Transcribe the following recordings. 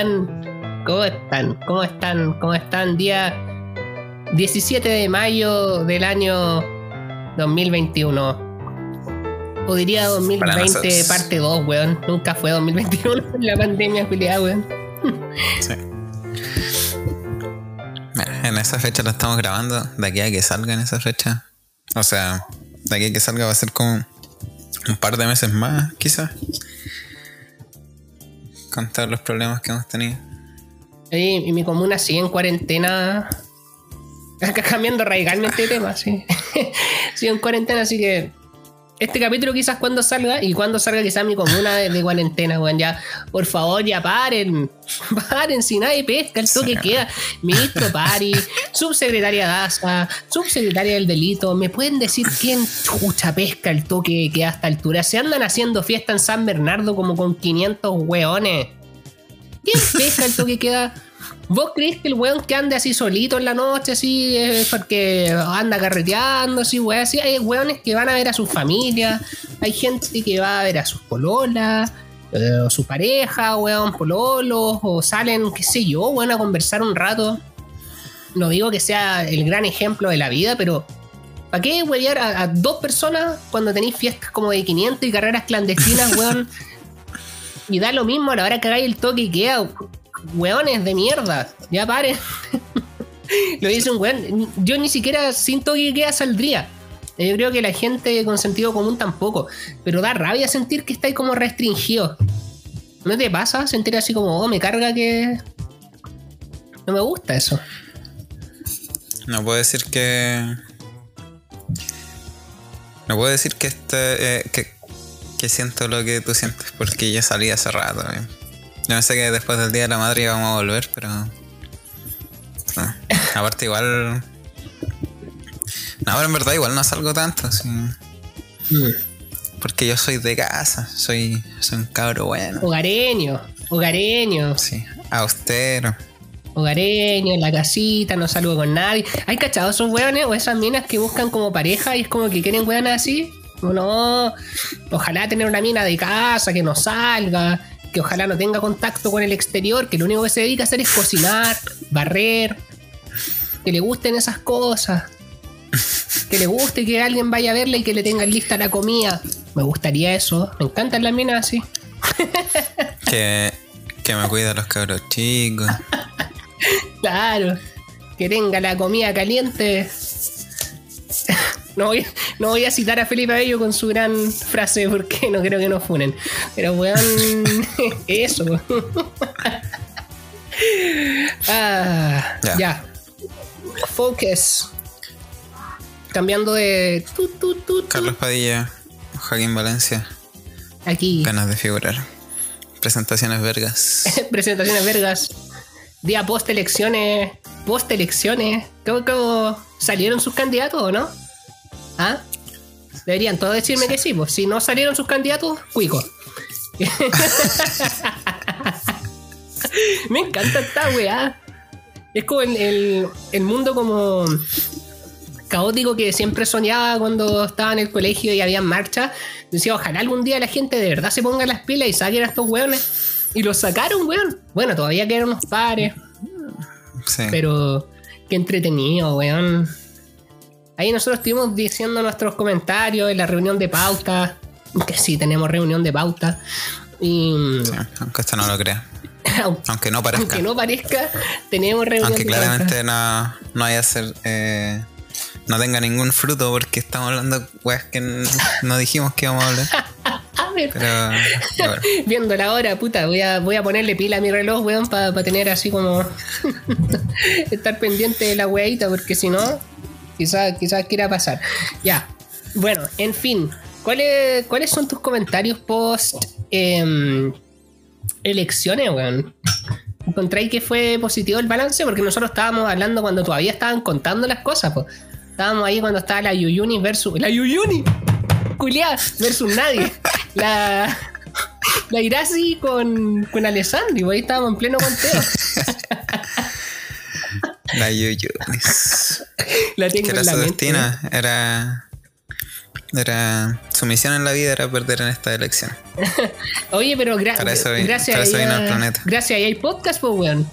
están? ¿Cómo están? ¿Cómo están? ¿Cómo están? Día 17 de mayo del año 2021. O diría 2020 parte 2, weón. Nunca fue 2021 la pandemia, culiada, weón. Sí. Mira, en esa fecha la estamos grabando. De aquí a que salga en esa fecha. O sea, de aquí a que salga va a ser como un par de meses más, quizás. Con todos los problemas que hemos tenido. Y, mi comuna sigue en cuarentena. Cambiando radicalmente de tema, sí. sigue en cuarentena, así que este capítulo quizás cuando salga y cuando salga quizás mi comuna de, de cuarentena, weón, ya, por favor, ya paren, paren, si nadie pesca, el toque queda. Ministro Pari, subsecretaria Daza, subsecretaria del delito, ¿me pueden decir quién chucha pesca el toque queda a esta altura? Se andan haciendo fiesta en San Bernardo como con 500 weones. ¿Quién pesca el toque queda? ¿Vos crees que el weón que ande así solito en la noche, así, es porque anda carreteando, así, weón? Así, hay weones que van a ver a su familia, hay gente que va a ver a sus pololas, eh, o su pareja, weón, pololos, o salen, qué sé yo, weón, a conversar un rato. No digo que sea el gran ejemplo de la vida, pero ¿para qué wear a, a dos personas cuando tenéis fiestas como de 500 y carreras clandestinas, weón? Y da lo mismo a la hora que hagáis el toque y queda, weones de mierda, ya paren. lo dice un weón. Yo ni siquiera sin toque y queda saldría. Yo creo que la gente con sentido común tampoco. Pero da rabia sentir que estáis como restringido. ¿No te pasa sentir así como, oh, me carga que. No me gusta eso. No puedo decir que. No puedo decir que este. eh, que, que siento lo que tú sientes, porque ya salí hace rato. eh. Yo no sé que después del Día de la Madre íbamos a volver, pero. no. Aparte, igual. No, pero en verdad, igual no salgo tanto. Porque yo soy de casa, soy, soy un cabro bueno. Hogareño, hogareño, Sí, austero. hogareño, en la casita, no salgo con nadie. ¿Hay cachado esos weones o esas minas que buscan como pareja y es como que quieren weones así? No, ojalá tener una mina de casa que no salga, que ojalá no tenga contacto con el exterior, que lo único que se dedica a hacer es cocinar, barrer, que le gusten esas cosas, que le guste que alguien vaya a verla y que le tengan lista la comida. Me gustaría eso, me encantan las minas así. Que, que me cuida los cabros chicos. Claro, que tenga la comida caliente. No voy, no voy a citar a Felipe Abello con su gran frase porque no creo que nos funen. Pero weón, eso. Ah, Ya. Focus. Cambiando de. tu, tu, tu, tu. Carlos Padilla, Joaquín Valencia, Aquí. ganas de figurar. Presentaciones vergas. Presentaciones vergas. Día post elecciones. Post elecciones. ¿Cómo, cómo salieron sus candidatos o no? ¿Ah? Deberían todos decirme que sí, pues si no salieron sus candidatos, cuico. Me encanta esta weá. Es como el, el- el mundo como caótico que siempre soñaba cuando estaba en el colegio y había marcha. Decía, ojalá algún día la gente de verdad se ponga las pilas y saquen a estos weones. Y los sacaron, weón. Bueno, todavía quedan unos pares, Sí. pero qué entretenido, weón. Ahí nosotros estuvimos diciendo nuestros comentarios en la reunión de pauta. Que sí, tenemos reunión de pauta. Y Sí, aunque esto no lo crea. aunque, no parezca. aunque no parezca, tenemos reunión Aunque de pauta. claramente no, no haya ser. eh, no tenga ningún fruto porque estamos hablando weas que no dijimos que íbamos a hablar. A ver, Pero. bueno, viendo la hora, puta, voy a, voy a ponerle pila a mi reloj, weón, para tener así como. estar pendiente de la weadita, porque si no, quizás quizás quiera pasar. Ya, bueno, en fin, ¿cuáles, ¿cuáles son tus comentarios post em, elecciones, weón? ¿Encontráis que fue positivo el balance? Porque nosotros estábamos hablando cuando todavía estaban contando las cosas, pues. Estábamos ahí cuando estaba la Yuyuni versus. ¡La Yuyuni! Culiá versus nadie. La. la Irasi con, con Alessandri, pues ahí estábamos en pleno conteo. La Yuyunis. La Que era la su mente. destino. Era. Era. Su misión en la vida era perder en esta elección. Oye, pero gra- Para eso vi- gracias para eso vino al planeta. Gracias, ahí hay podcast, pues, weón.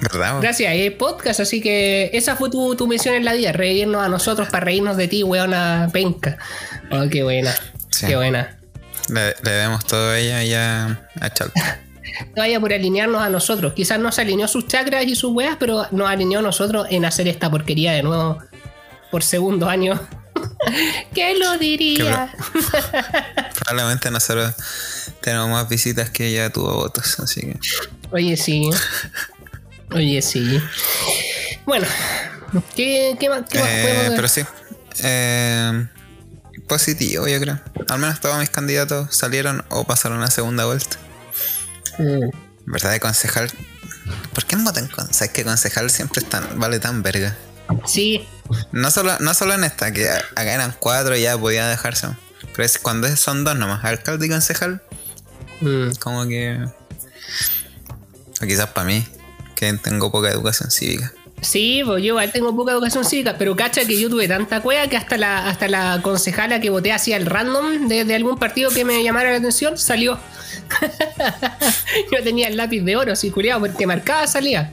¿Verdad? weón? Gracias, ahí hay podcast, así que esa fue tu, tu misión en la vida, reírnos a nosotros para reírnos de ti, weón, a penca. Oh, qué buena, Sí. qué buena. Le, le debemos todo a ella y a, a Chalpa. Vaya por alinearnos a nosotros. Quizás no se alineó sus chakras y sus weas, pero nos alineó a nosotros en hacer esta porquería de nuevo por segundo año. ¿Qué lo diría? Probablemente nosotros tenemos más visitas que ella tuvo votos, así que. Oye, sí. Oye, sí. Bueno, ¿qué, qué más, qué más Eh, podemos pero sí. Eh, positivo, yo creo. Al menos todos mis candidatos salieron o pasaron a segunda vuelta. Mm. ¿Verdad? De concejal. ¿Por qué no votan con? Sabes que concejal siempre es tan, vale tan verga. Sí, No solo, no solo en esta, que acá eran cuatro y ya podía dejarse. Pero es cuando son dos nomás, alcalde y concejal, Mm. como que. O quizás para mí, que tengo poca educación cívica. Sí, pues yo igual tengo poca educación cívica, pero cacha que yo tuve tanta cueva que hasta la, hasta la concejala que voté hacia el random de, de algún partido que me llamara la atención salió. yo tenía el lápiz de oro, así culiado, porque marcaba salía.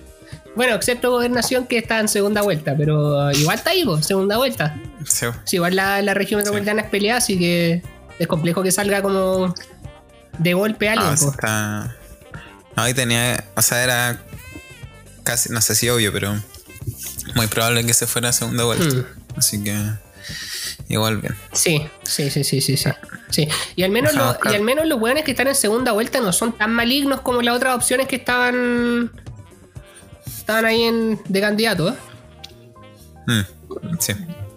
Bueno, excepto gobernación que está en segunda vuelta, pero igual está ahí, pues, segunda vuelta. Sí. Sí, igual la, la región metropolitana es peleada, así que es complejo que salga como de golpe alguien. No, sí pues. está. No, y tenía. O sea, era. Casi, no sé si obvio, pero. Muy probable que se fuera a segunda vuelta. Mm. Así que. Igual bien. Sí, sí, sí, sí, sí, sí. sí. Y al menos los, y al menos los weones que están en segunda vuelta no son tan malignos como las otras opciones que estaban. Estaban ahí en, de candidato, ¿eh? Mm, Sí.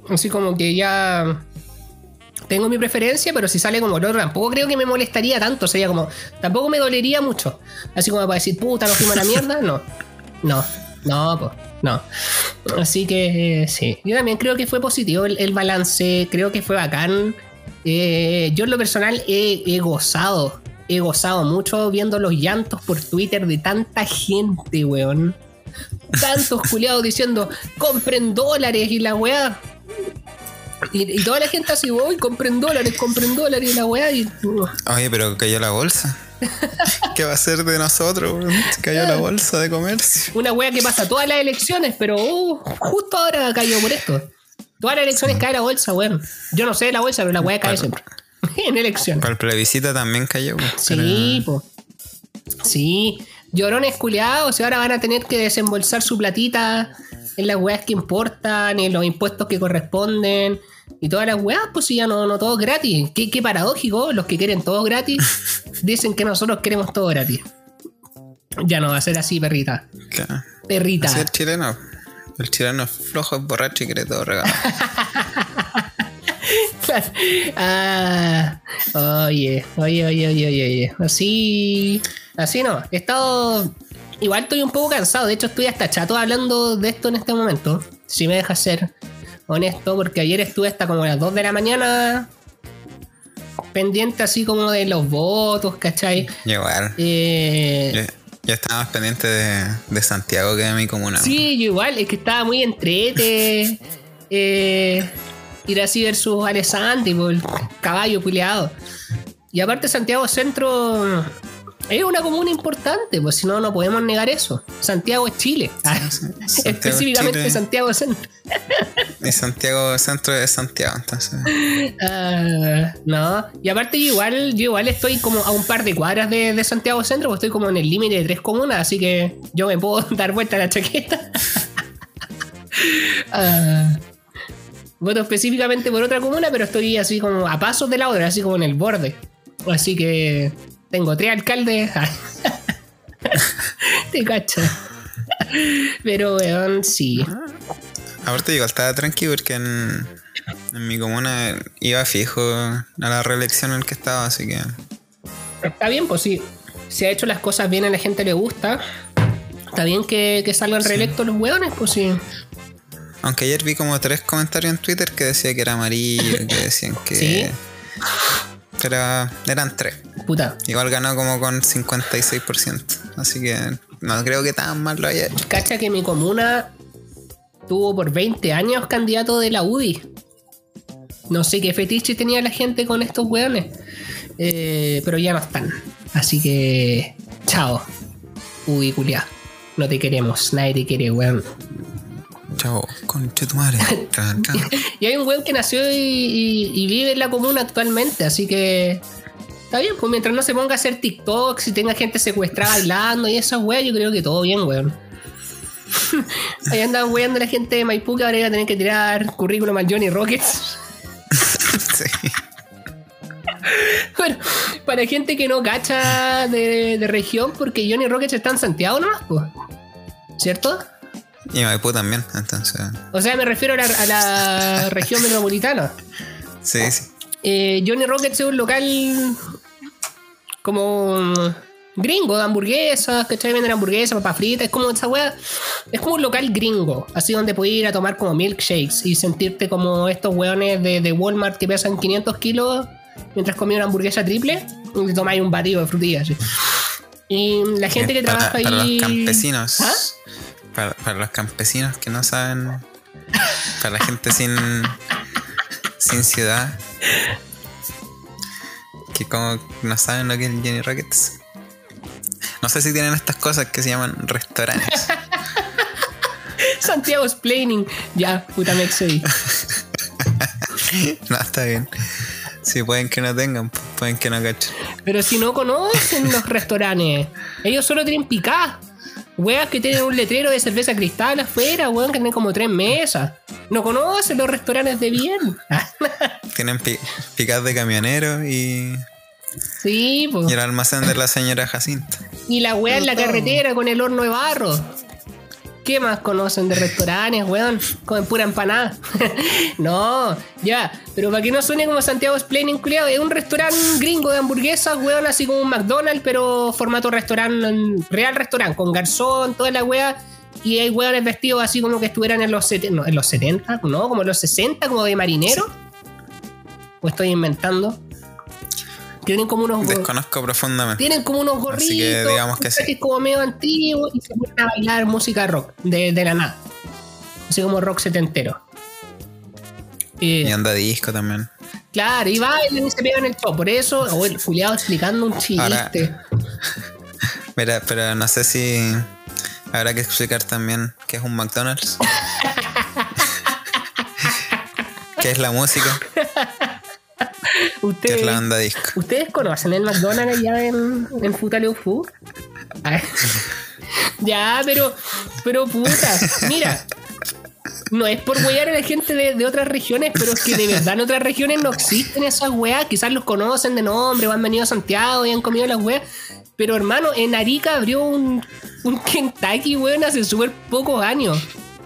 Así como que ya. Tengo mi preferencia, pero si sale como el otro, tampoco creo que me molestaría tanto. Sería como. Tampoco me dolería mucho. Así como para decir, puta, nos fuimos a la mierda. No. No. No, pues. No. Así que eh, sí. Yo también creo que fue positivo el, el balance. Creo que fue bacán. Eh, yo en lo personal he, he gozado. He gozado mucho viendo los llantos por Twitter de tanta gente, weón. Tantos culiados diciendo, compren dólares y la weá. Y, y toda la gente así, voy, compren dólares, compren dólares y la weá. Y, Oye, pero cayó la bolsa. ¿Qué va a ser de nosotros? Cayó la bolsa de comercio. una weá que pasa todas las elecciones, pero uh, justo ahora cayó por esto. Todas las elecciones cae la bolsa, weón. Yo no sé de la bolsa, pero la weá cae siempre. en elecciones. Para el plebiscito también cayó. weón, Sí, po. Sí. Llorones culiados, y ahora van a tener que desembolsar su platita en las weas que importan, en los impuestos que corresponden. Y todas las weas, pues si ya no, no todo gratis. Qué, qué paradójico, los que quieren todo gratis dicen que nosotros queremos todo gratis. Ya no va a ser así, perrita. Claro. Perrita. Así el chileno. El chileno es flojo, es borracho y quiere todo regalado. ah, oye, oye, oye, oye, oye. Así, así no. He estado. Igual estoy un poco cansado. De hecho, estoy hasta chato hablando de esto en este momento. Si me dejas ser honesto, porque ayer estuve hasta como a las 2 de la mañana pendiente así como de los votos, ¿cachai? Igual. Eh, Yo, yo estaba más pendiente de, de Santiago que de mi comuna. Sí, yo igual, es que estaba muy entrete. eh, Irasí versus Alessandri, por el caballo puleado. Y aparte Santiago Centro es una comuna importante, pues si no, no podemos negar eso. Santiago es Chile. Santiago es Específicamente Chile. Santiago Centro. Y Santiago Centro es Santiago, entonces. Ah, no, y aparte yo igual, yo igual estoy como a un par de cuadras de, de Santiago Centro, pues estoy como en el límite de tres comunas, así que yo me puedo dar vuelta a la chaqueta. Ah, voto específicamente por otra comuna, pero estoy así como a pasos de la otra, así como en el borde. Así que tengo tres alcaldes. Te cacho. Pero weón, sí. Aparte, igual estaba tranquilo porque en, en mi comuna iba fijo a la reelección en el que estaba, así que. Está bien, pues sí. Si ha hecho las cosas bien, a la gente le gusta. Está bien que, que salgan reelectos los hueones, pues sí. Aunque ayer vi como tres comentarios en Twitter que decía que era amarillo, que decían que. Sí. Pero eran tres. Puta. Igual ganó como con 56%. Así que no creo que tan mal lo haya hecho. Cacha que mi comuna tuvo por 20 años candidato de la UDI. No sé qué fetiche tenía la gente con estos weones. Eh, pero ya no están. Así que. Chao. UDI culia. No te queremos. Nadie te quiere, weón. Chao, conche tu madre. Tran. Y hay un weón que nació y, y- y vive en la comuna actualmente, así que. Está bien, pues mientras no se ponga a hacer TikToks y tenga gente secuestrada bailando y esas weas, yo creo que todo bien, weón. Ahí andan weando la gente de Maipú que ahora iba a tener que tirar currículum al Johnny Rockets. Sí. Bueno, para gente que no cacha de, de región, porque Johnny Rockets está en Santiago nomás, pues. ¿Cierto? Y Maipú también, entonces. O sea, me refiero a la, a la región metropolitana. Sí, sí. Eh, Johnny Rockets es un local como gringo de hamburguesas, ¿cachai? Venden hamburguesas, papas fritas, es como esa wea. Es como un local gringo, así donde puedes ir a tomar como milkshakes y sentirte como estos weones de, de Walmart que pesan 500 kilos mientras comí una hamburguesa triple y te tomáis un batido de frutillas. Y la gente que para, trabaja ahí. para los campesinos. ¿Ah? Para, para los campesinos que no saben. Para la gente sin. sin ciudad. Que como no saben lo que es el Jenny Rockets. No sé si tienen estas cosas que se llaman restaurantes. Santiago Explaining. Ya, puta me excedí. no, está bien. Si pueden que no tengan, pueden que no cachen. Pero si no conocen los restaurantes, ellos solo tienen picadas. Weas que tienen un letrero de cerveza cristal afuera, weón, que tienen como tres mesas. No conocen los restaurantes de bien. Tienen pi- picadas de camionero y, sí, pues. y el almacén de la señora Jacinta. Y la wea en la carretera con el horno de barro. ¿Qué más conocen de restaurantes, weón? Comen pura empanada. no, ya. Pero para que no suene como Santiago Explaining, culiao, es un restaurante gringo de hamburguesas, weón, así como un McDonald's, pero formato restaurante, real restaurante, con garzón, toda la wea. Y hay weones vestidos así como que estuvieran en los 70, no, en los 70, no, como en los 60, como de marinero. O estoy inventando. Tienen como unos. Desconozco profundamente. Tienen como unos gorritos, Así que digamos que sí. como medio antiguo y se ponen a bailar música rock de, de la nada. Así como rock setentero. Eh, Y anda disco también. claro, y bailan y se pegan el show. Por eso, o el Juliado explicando un chiste. Ahora- Mira, pero no sé si habrá que explicar también qué es un McDonald's. ¿Qué es la música? ¿Qué es Ustedes, la banda disco? ¿Ustedes conocen el McDonald's allá en, en Futaleu Fu? Ah, ya, pero, pero puta, mira. No es por huear a la gente de, de otras regiones, pero es que de verdad en otras regiones no existen esas weas. Quizás los conocen de nombre o han venido a Santiago y han comido las weas. Pero hermano, en Arica abrió un, un Kentucky, weón, hace súper pocos años.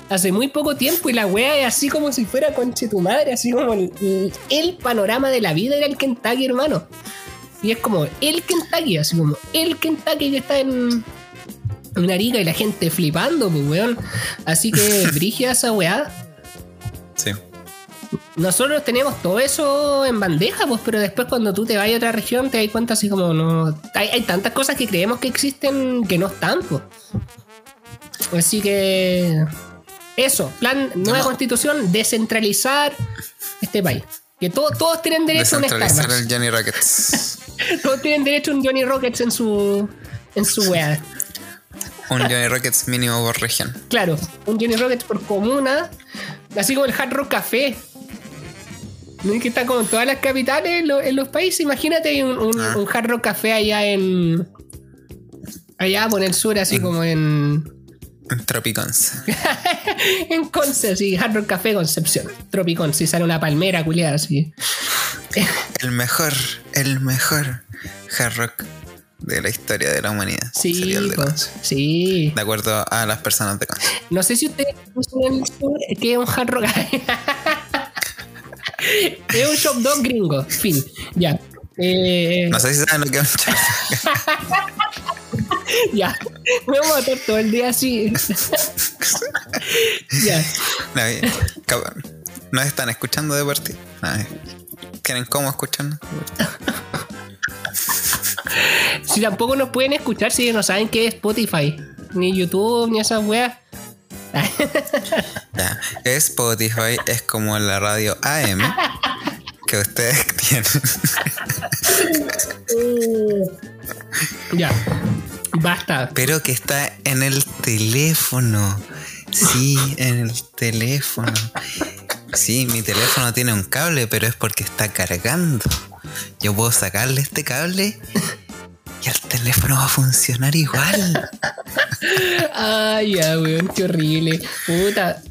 Hace muy poco tiempo y la wea es así como si fuera conche tu madre, así como el, el- el panorama de la vida era el Kentucky, hermano. Y es como el Kentucky, así como el Kentucky que está en, en Arica y la gente flipando, pues weón. Así que brigia esa weá. Sí. Nosotros tenemos todo eso en bandeja, pues, pero después cuando tú te vas a otra región te das cuenta así como no. Hay, hay tantas cosas que creemos que existen que no están, pues. Así que. Eso, plan, nueva No. constitución, descentralizar este país. Que to- todos tienen derecho a un Starbucks. el Johnny Rockets. Todos tienen derecho a un Johnny Rockets en su. en su weá. Un Johnny Rockets mínimo por región. Claro, un Johnny Rockets por comuna, así como el Hard Rock Café. ¿No es que está como en todas las capitales en, lo- en los países? Imagínate un, un- Ah. un Hard Rock Café allá en. Allá por el sur, así como en. En Tropicons. En Conce, así, Hard Rock Café Concepción. Tropicón, si sale una palmera culiada, así. El mejor, el mejor hard rock de la historia de la humanidad. Sí, Sería el de Conce. sí. De acuerdo a las personas de Conce. No sé si ustedes que es un hard rock. es un shop dog gringo. Fin. Ya. Eh, No sé si saben lo que es un. ya. Me voy a matar todo el día así. ya. No, eh. ¿No están escuchando de partida? No, eh. ¿Quieren cómo escucharnos? Si tampoco nos pueden escuchar si no saben qué es Spotify, ni YouTube, ni esas weas. Ya, Spotify es como la radio AM que ustedes tienen. ya, basta. Pero que está en el teléfono. Sí, en el teléfono. Sí, mi teléfono tiene un cable, pero es porque está cargando. Yo puedo sacarle este cable y el teléfono va a funcionar igual. Ay, ya, weón, qué horrible. Puta.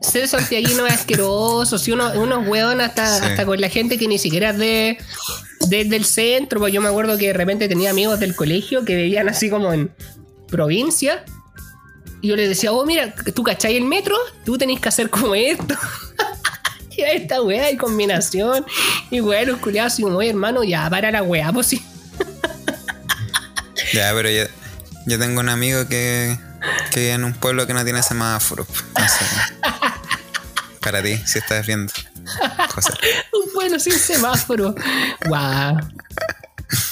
Ser santiaguino es asqueroso. Si uno, unos weón hasta, Sí. hasta con la gente que ni siquiera es de, de- del centro. Pues yo me acuerdo que de repente tenía amigos del colegio que vivían así como en provincia. Y yo les decía, oh, mira, tú cachai el metro, tú tenés que hacer como esto. y esta weá y combinación. Y weá, los culiados así como, oye, hermano, ya para la weá, pues sí. Ya, pero yo, yo tengo un amigo que, que vive en un pueblo que no tiene semáforo. No sé. Para ti, si estás viendo. José. Un pueblo sin semáforo. Guau.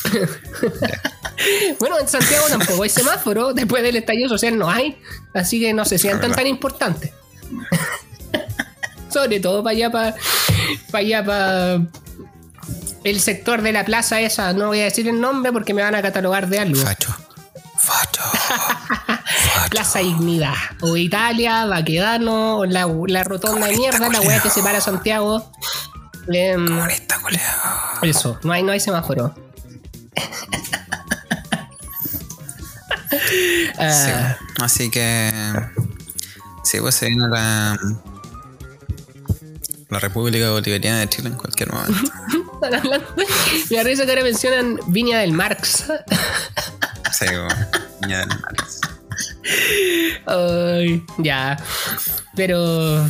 bueno, en Santiago tampoco hay semáforo. Después del estallido social no hay. Así que no se sientan tan importantes. Sobre todo para allá, para, para allá, para el sector de la plaza esa. No voy a decir el nombre porque me van a catalogar de algo. Facho. Facho. Facho. Plaza Dignidad. O Italia, Baquedano, o la, la rotonda de mierda, la weá que separa Santiago. Em, Comunista, culiao. Eso, no hay, no hay semáforo. Sí, Ah, así que. Sí, pues se viene la. La República Bolivariana de Chile en cualquier momento. están hablando. Me da risa que ahora mencionan Viña del Marx. Sí, Viña del Mar. Ay, ya. Pero.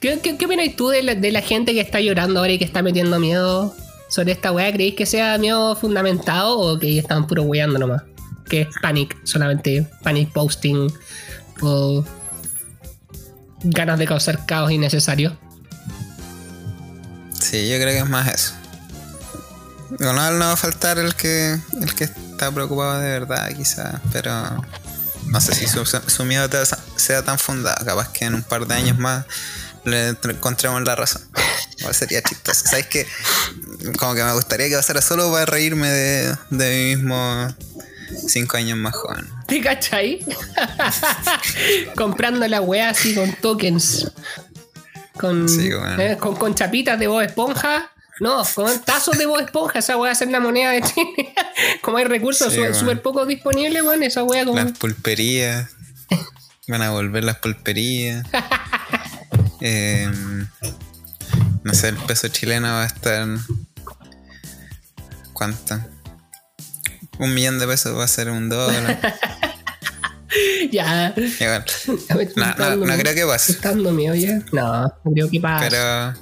¿Qué, qué, qué opinas tú de la, de la gente que está llorando ahora y que está metiendo miedo sobre esta weá? ¿Creéis que sea miedo fundamentado o que están puro weando nomás? Que es panic, solamente panic posting o ganas de causar caos innecesario. Sí, yo creo que es más eso. No, no va a faltar el que, el que está preocupado de verdad, quizás, pero no sé si su, su miedo te- sea tan fundado. Capaz que en un par de años más le encontremos la razón. Igual sería chistoso. ¿Sabes qué? Como que me gustaría que pasara solo para reírme de, de mí mismo cinco años más joven. ¿Te cachai? Comprando la weá así con tokens. Con, Sí, weón. eh, con, con chapitas de voz esponja. No, con tazos de voz esponja. Esa weá va a ser la moneda de Chile. como hay recursos súper weón. súper poco disponibles, weón. Esa weá como. Las pulperías. Van a volver las pulperías. Eh, no sé, el peso chileno va a estar. ¿Cuánto? Un millón de pesos va a ser un dólar. ya. Igual. No, no, no creo que pase. Dándome, oye. No, no creo que pase. Pero,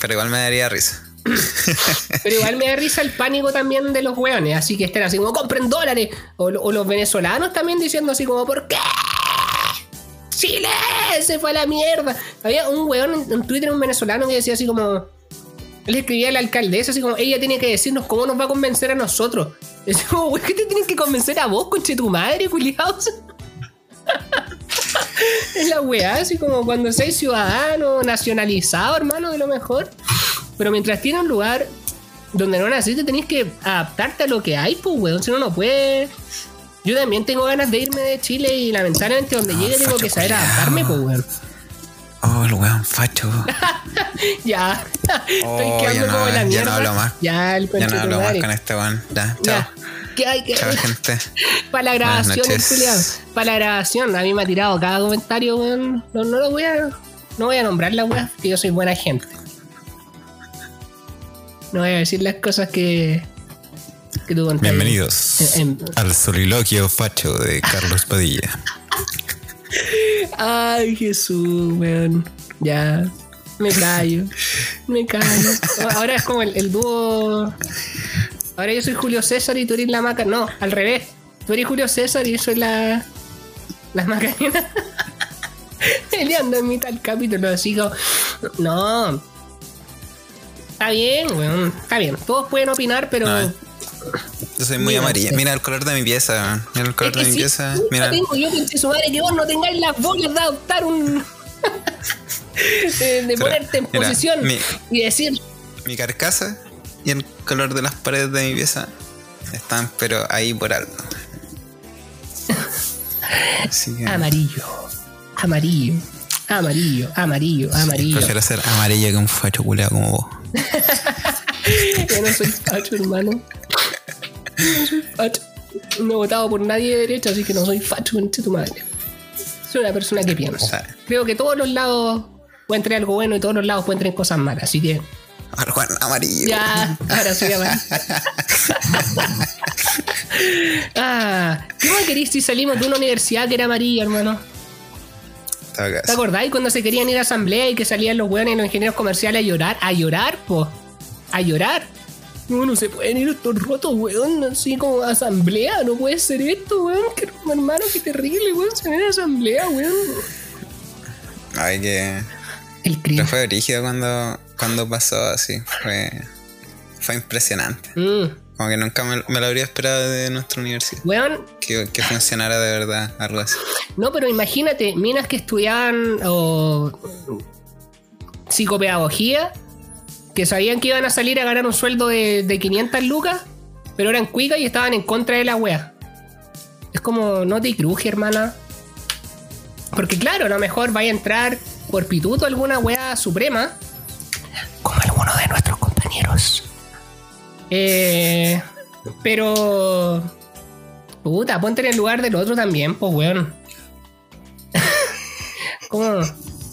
Pero. Pero igual me daría risa. igual me da risa el pánico también de los weones. Así que estén así como compren dólares. O, los venezolanos también diciendo así como, ¿por qué? Chile se fue a la mierda. Había un weón en, Twitter, un venezolano que decía así como. Él escribía a la alcaldesa así como, ella tiene que decirnos cómo nos va a convencer a nosotros. Así como, ¿qué te tienen que convencer a vos, conche tu madre, culiados? Es la weá, así como cuando seas ciudadano, nacionalizado, hermano, de lo mejor. Pero mientras tiene un lugar donde no naciste, tenés que adaptarte a lo que hay, pues, weón. Si no, no puedes. Yo también tengo ganas de irme de Chile y lamentablemente donde No, llegue tengo que saber culiao. adaptarme, pues, weón. Oh, el weón facho. Ya. Oh, Estoy quedando ya no- como la ya no mierda. hablo más. Ya, el Ya no hablo más con este weón. Ya, chao. Ya. ¿Qué hay que gente. Para la grabación. Para la grabación, a mí me ha tirado cada comentario, weón. No, no lo voy a. No voy a nombrar la weá, que yo soy buena gente. No voy a decir las cosas que. que tú contaste. Bienvenidos En- en- al soliloquio facho de Carlos Padilla. Ay, Jesús, weón. Ya. Me callo. Me callo. Ahora es como el, el dúo. Ahora yo soy Julio César y tú eres la maca. No, al revés. Tú eres Julio César y yo soy la. La macarena. Peleando en mitad del capítulo, así como. No. Está bien, weón. Está bien. Todos pueden opinar, pero. No, Yo soy muy Mira amarilla. Mira el color de mi pieza. Mira el color Es de mi sí, pieza. Mira. tengo yo, pinche su madre, que vos no tengáis las bolas de adoptar un. de, de ponerte en mira, posición mi- y decir. Mi carcasa y el color de las paredes de mi pieza están, pero ahí por algo. Así que Amarillo, amarillo, amarillo, amarillo, amarillo. prefiero ser amarillo que un facho culeado como vos. Yo no soy facho, hermano. No soy facho. No he votado por nadie de derecha, así que no soy facho, conche tu madre. Soy una persona que piensa. Creo que todos los lados pueden traer algo bueno y todos los lados pueden traer cosas malas, así que Ahora amarillo. ya, ahora soy amarillo. ah, ¿qué más querís si salimos de una universidad que era amarilla, hermano? ¿Te acordáis cuando se querían ir a asamblea y que salían los weones y los ingenieros comerciales a llorar? A llorar, po. A llorar. No, no se pueden ir estos rotos, weón. Así como a asamblea. No puede ser esto, weón. Que, hermano, qué terrible, weón. Se ven a asamblea, weón. Ay, que. El Pero fue rígido cuando, cuando pasó así. Fue, fue impresionante. Mm. Como que nunca me, me lo habría esperado de nuestra universidad. Que, que funcionara de verdad algo así. no, pero imagínate, minas que estudiaban o psicopedagogía, que sabían que iban a salir a ganar un sueldo de, de 500 lucas, pero eran cuicas y estaban en contra de la wea. Es como, no te cruje, hermana. Porque claro, a lo mejor vaya a entrar por pituto alguna wea suprema, como alguno de nuestros compañeros. Eh, pero... Puta, ponte en el lugar del otro también, pues, weón. ¿Cómo,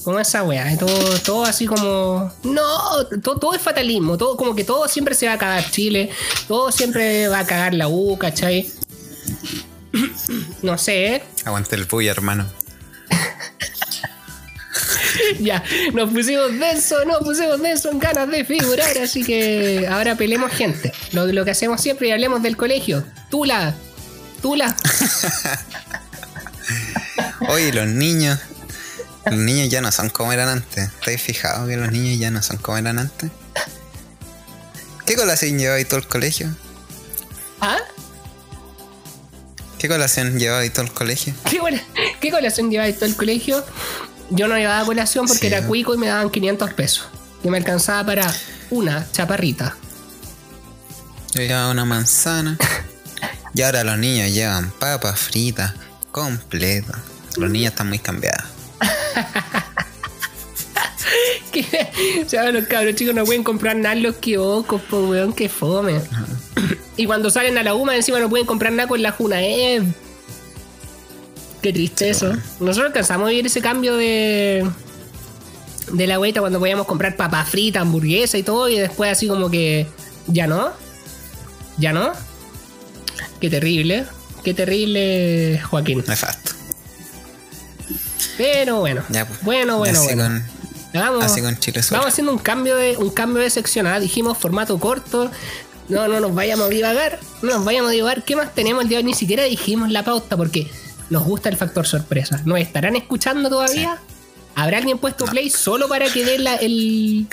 cómo esa weá? Todo, todo así como. No, todo, todo es fatalismo. Todo, como que todo siempre se va a cagar Chile. Todo siempre va a cagar la U, ¿cachai? No sé, ¿eh? Aguante el puya, hermano. Ya, nos pusimos denso, nos pusimos denso en ganas de figurar, así que ahora pelemos gente. Lo, lo que hacemos siempre y hablemos del colegio. Tula, Tula. Oye, los niños. Los niños ya no son como eran antes. ¿Estáis fijados que los niños ya no son como eran antes? ¿Qué colación llevabais todo el colegio? ¿Ah? ¿Qué colación llevabais todo el colegio? ¿Qué, qué colación llevaba todo el colegio? Yo no llevaba colación porque Sí. era cuico y me daban 500 pesos. Y me alcanzaba para una chaparrita. Yo llevaba una manzana. Y ahora los niños llevan papas fritas, completo. Los niños están muy cambiados. O sea, los cabros chicos no pueden comprar nada en los kioscos, po weón, que fome. Y cuando salen a la UMA encima no pueden comprar nada con la Junaev. Qué triste eso. Nosotros alcanzamos a vivir ese cambio de. De la vuelta cuando podíamos comprar papas fritas, hamburguesa y todo, y después así como que. Ya no. Ya no. Qué terrible. Qué terrible, Joaquín. Nefasto. Pero bueno. Ya, pues. Bueno, bueno, así bueno. Con, Vamos, así con Chile vamos haciendo un cambio de un cambio de sección. ¿ah? Dijimos formato corto. No, no nos vayamos a divagar. No nos vayamos a divagar. ¿Qué más tenemos el día de hoy? Ni siquiera dijimos la pauta porque nos gusta el factor sorpresa. ¿Nos estarán escuchando todavía? ¿Habrá alguien puesto play solo para que dé la, el-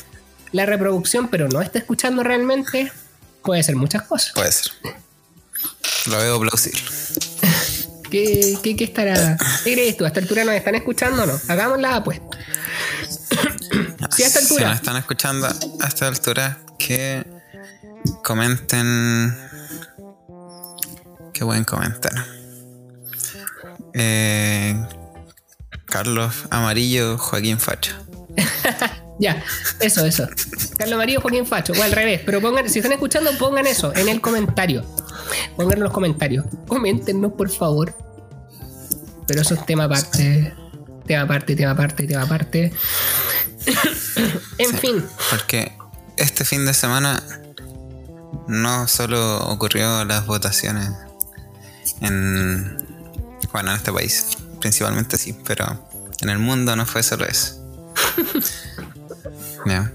la reproducción, pero no está escuchando realmente? Puede ser muchas cosas. Puede ser. Lo veo plausible. ¿Qué, qué, qué estará? ¿Qué crees tú? ¿A esta altura nos están escuchando o no? Hagamos la apuesta. Sí, a esta Si altura. nos están escuchando a esta altura, que comenten. Que pueden comentar. Eh, Carlos Amarillo, Joaquín Facho. Ya, eso, eso. Carlos María Joaquín Facho, o al revés. Pero pongan, si están escuchando, pongan eso en el comentario. Pongan en los comentarios. Coméntenos, por favor. Pero eso es tema aparte. Tema aparte, tema aparte, tema aparte. en fin. Porque este fin de semana no solo ocurrió las votaciones en. Bueno, en este país, principalmente sí, pero en el mundo no fue solo eso. Ya.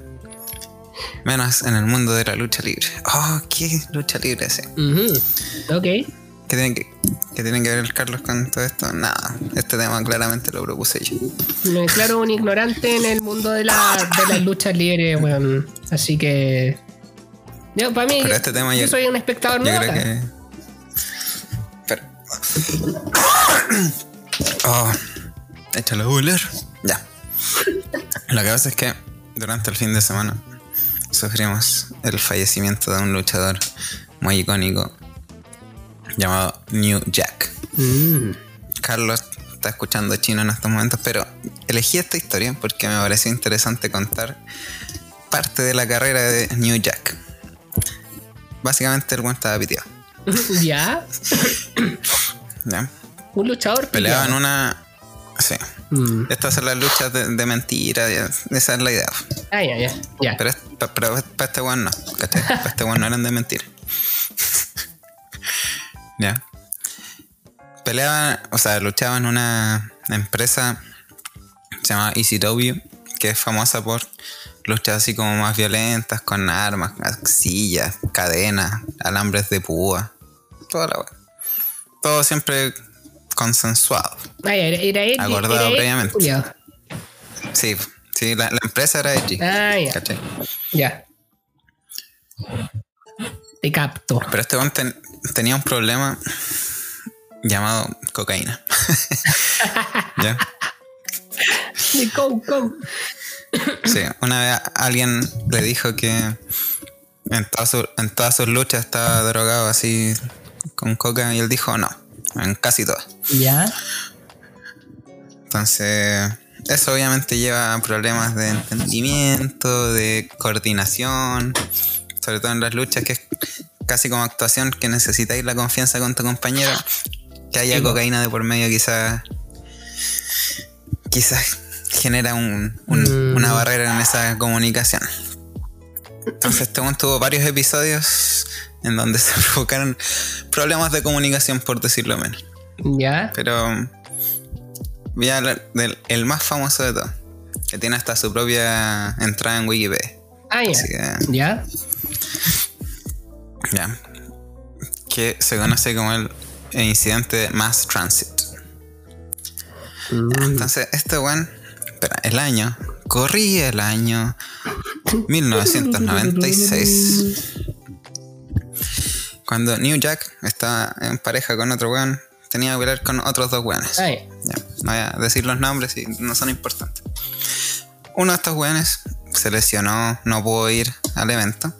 Menos en el mundo de la lucha libre. Oh, ¿qué lucha libre ese? Ujú. Ok. ¿Qué tiene que, qué tiene que ver el Carlos con todo esto? Nada, este tema claramente lo propuse yo. Me declaro un ignorante en el mundo de, la, de las luchas libres, weón. Así que. Yo, para mí, Pero este tema yo yo- soy un espectador Yo nuevo. creo que Oh, échale buller. Ya. Lo que pasa es que durante el fin de semana sufrimos el fallecimiento de un luchador muy icónico llamado New Jack. Mm. Carlos está escuchando chino en estos momentos, pero elegí esta historia porque me pareció interesante contar parte de la carrera de New Jack. Básicamente el buen estaba piteado. ¿Ya? ¿ya? Un luchador Peleaba en una. Sí. Mm. Estas son las luchas de, de mentira, ya, esa es la idea. Ah, ya, ya. Ya. Pero, pa- para este weón no. Para este weón no eran de mentira. ya. Peleaban, o sea, luchaban en una empresa se llama ECW, que es famosa por luchas así como más violentas, con armas, sillas, cadenas, alambres de púa, toda la. Todo siempre consensuado. Ah, ya, era, era Eddie. Acordado era previamente. culiao. Sí, sí, la, la empresa era Edgy. Ah, ya. Ya. Te capto. Pero este ten- tenía un problema llamado cocaína. ¿Ya? De go. Sí, una vez alguien le dijo que en todas, sus, en todas sus luchas estaba drogado así con coca y él dijo no, en casi todas. Ya. Entonces, eso obviamente lleva a problemas de entendimiento, de coordinación, sobre todo en las luchas que es casi como actuación que necesitáis la confianza con tu compañero, que haya cocaína de por medio quizás quizás genera un- un- Mm. una barrera en esa comunicación. Entonces este tuvo varios episodios en donde se provocaron problemas de comunicación, por decirlo menos. Ya. Pero ya la- del- el más famoso de todos, que tiene hasta su propia entrada en Wikipedia. Ah, ya. Que, Ya. ya. Que se conoce como el, el incidente de Mass Transit. Mm. Entonces, este weón, espera, el año, corría el año 1996. Cuando New Jack estaba en pareja con otro weón, tenía que pelear con otros dos weones. No voy a decir los nombres y no son importantes. Uno de estos weones se lesionó, no pudo ir al evento.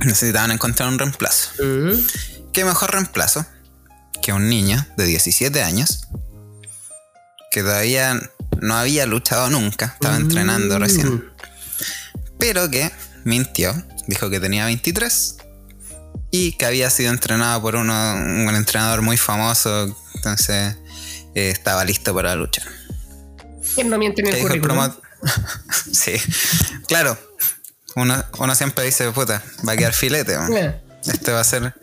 Necesitaban encontrar un reemplazo. Mm. ¿Qué mejor reemplazo que un niño de 17 años que todavía no había luchado nunca, estaba entrenando recién, Mm. pero que mintió, dijo que tenía 23 y que había sido entrenado por uno, un entrenador muy famoso, entonces eh, estaba listo para luchar. ¿Quién no miente en ¿Qué el currículum? sí, claro. Uno, uno siempre dice, puta, va a quedar filete. man. Este va a ser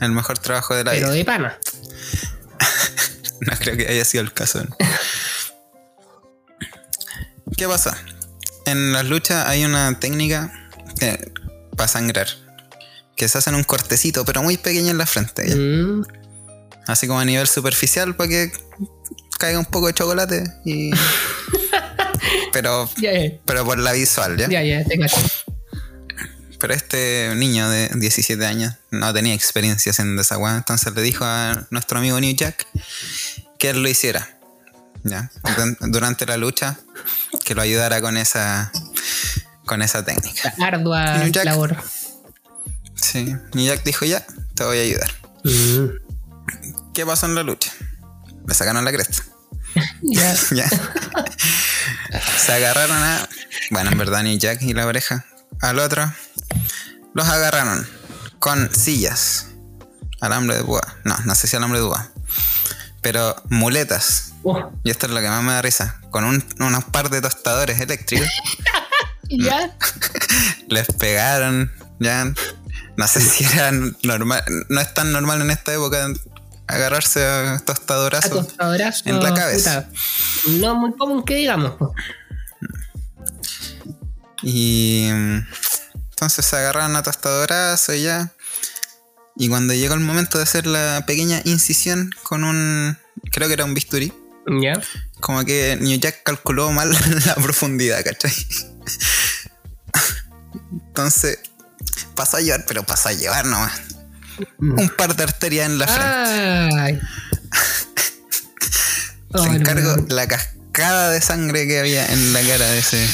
el mejor trabajo de la Pero vida. de pana. No creo que haya sido el caso. ¿Qué pasa? En las luchas hay una técnica para sangrar. Que se hace en un cortecito, pero muy pequeño en la frente. ¿ya? Mm. Así como a nivel superficial para que caiga un poco de chocolate. Y... pero, pero por la visual, ¿ya? Ya. Pero este niño de 17 años no tenía experiencia haciendo esa weá, entonces le dijo a nuestro amigo New Jack que él lo hiciera. Ya. Durante la lucha, que lo ayudara con esa con esa técnica. La ardua New Jack. labor. Sí. New Jack dijo ya, te voy a ayudar. Mm. ¿Qué pasó en la lucha? Le sacaron la cresta. Ya. Ya. Se agarraron a. Bueno, en verdad, ni Jack y la pareja. Al otro. Los agarraron con sillas. Alambre de púa. No, no sé si alambre de púa. Pero muletas. Y esto es lo que más me da risa. Con un, unos par de tostadores eléctricos. ya. les pegaron. Ya. No sé si era normal. No es tan normal en esta época agarrarse a tostadorazos. Acostadorazo. en la cabeza. puta. No muy común que digamos. Y mm, entonces se agarraron a tostadorazo y ya. Y cuando llegó el momento de hacer la pequeña incisión con un. Creo que era un bisturí. Ya. Como que New Jack calculó mal la profundidad, ¿cachai? Entonces pasó a llevar, pero pasó a llevar nomás. un par de arterias en la frente. Ay. Te Ay, encargo weón. la cascada de sangre que había en la cara de ese.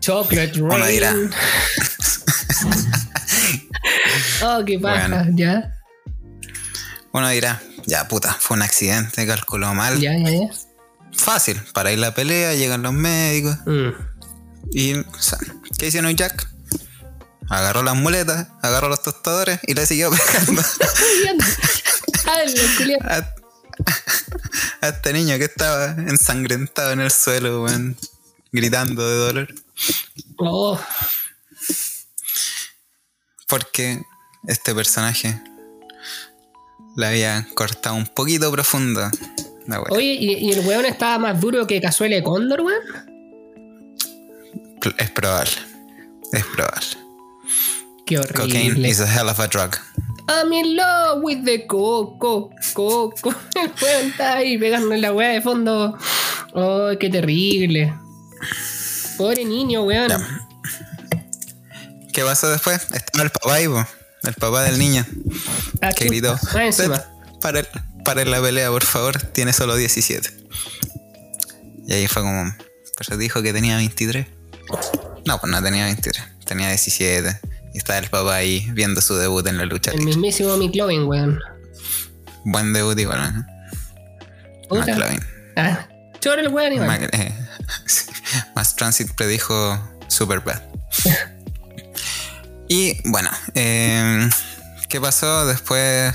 Chocolate Uno rain. dirá. oh, qué paja. Bueno. Ya, Uno dirá, ya puta, fue un accidente, calculó mal. ya, ya, ya. Fácil, para ir la pelea, llegan los médicos. Mm. Y, o sea, ¿qué hicieron Jack? Agarró las muletas, agarró los tostadores y le siguió pegando a, a este niño que estaba ensangrentado en el suelo, gritando de dolor. Oh, Porque este personaje le había cortado un poquito profundo. la wea. Oye, ¿y, y el weón estaba más duro que Cazuela de Cóndor, weón? Es probable. Es probable. Qué Cocaine horrible. is a hell of a drug. I'm in love with the coco, coco. El weón está ahí pegándole la weá de fondo. Oh, qué terrible. Pobre niño, weón. ¿Qué pasó después? Estaba el papá ahí, po, el papá del niño, Ah, que gritó: Más encima. para, para la pelea, por favor, tiene solo 17. Y ahí fue como: Pero dijo que tenía 23. No, pues no tenía 23, tenía 17. Y estaba el papá ahí viendo su debut en la lucha El libre. mismísimo McLovin, weón. Buen debut igual, ¿no? McLovin. Ah, choro el weón igual. Mac- eh, Más Transit predijo Superbad. y bueno, eh, ¿qué pasó? Después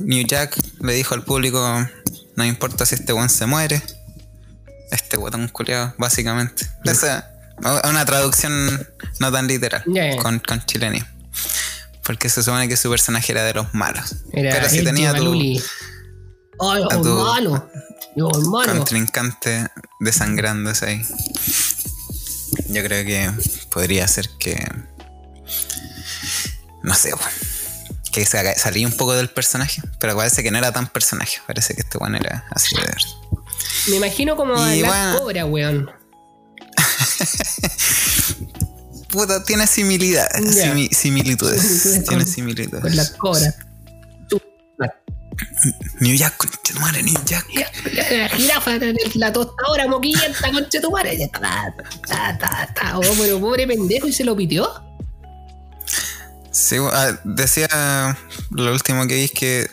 New Jack le dijo al público, no importa si este weón se muere. Este guatón culiado, básicamente. Esa una traducción no tan literal, con, con chilenio. Porque se supone que su personaje era de los malos. Era Pero si tenía tu. Ay, a tu- hermano. contrincante desangrándose ahí. Yo creo que podría ser que. No sé, que salía un poco del personaje, pero parece que no era tan personaje. Parece que este one era así de verdad. Me imagino como a la bueno. cobra, weón. Puta, tiene similitudes. Similitudes. Similitudes tiene con- similitudes. Con la cobra. Tú- New Jack, conchetumare, New Jack. La, jirafa, la, tostadora moquillenta, conche tu madre. Ya, ta, ta, ta, ta. Oh, pero pobre pendejo y se lo pitió. Sí, ah, decía lo último que vi es que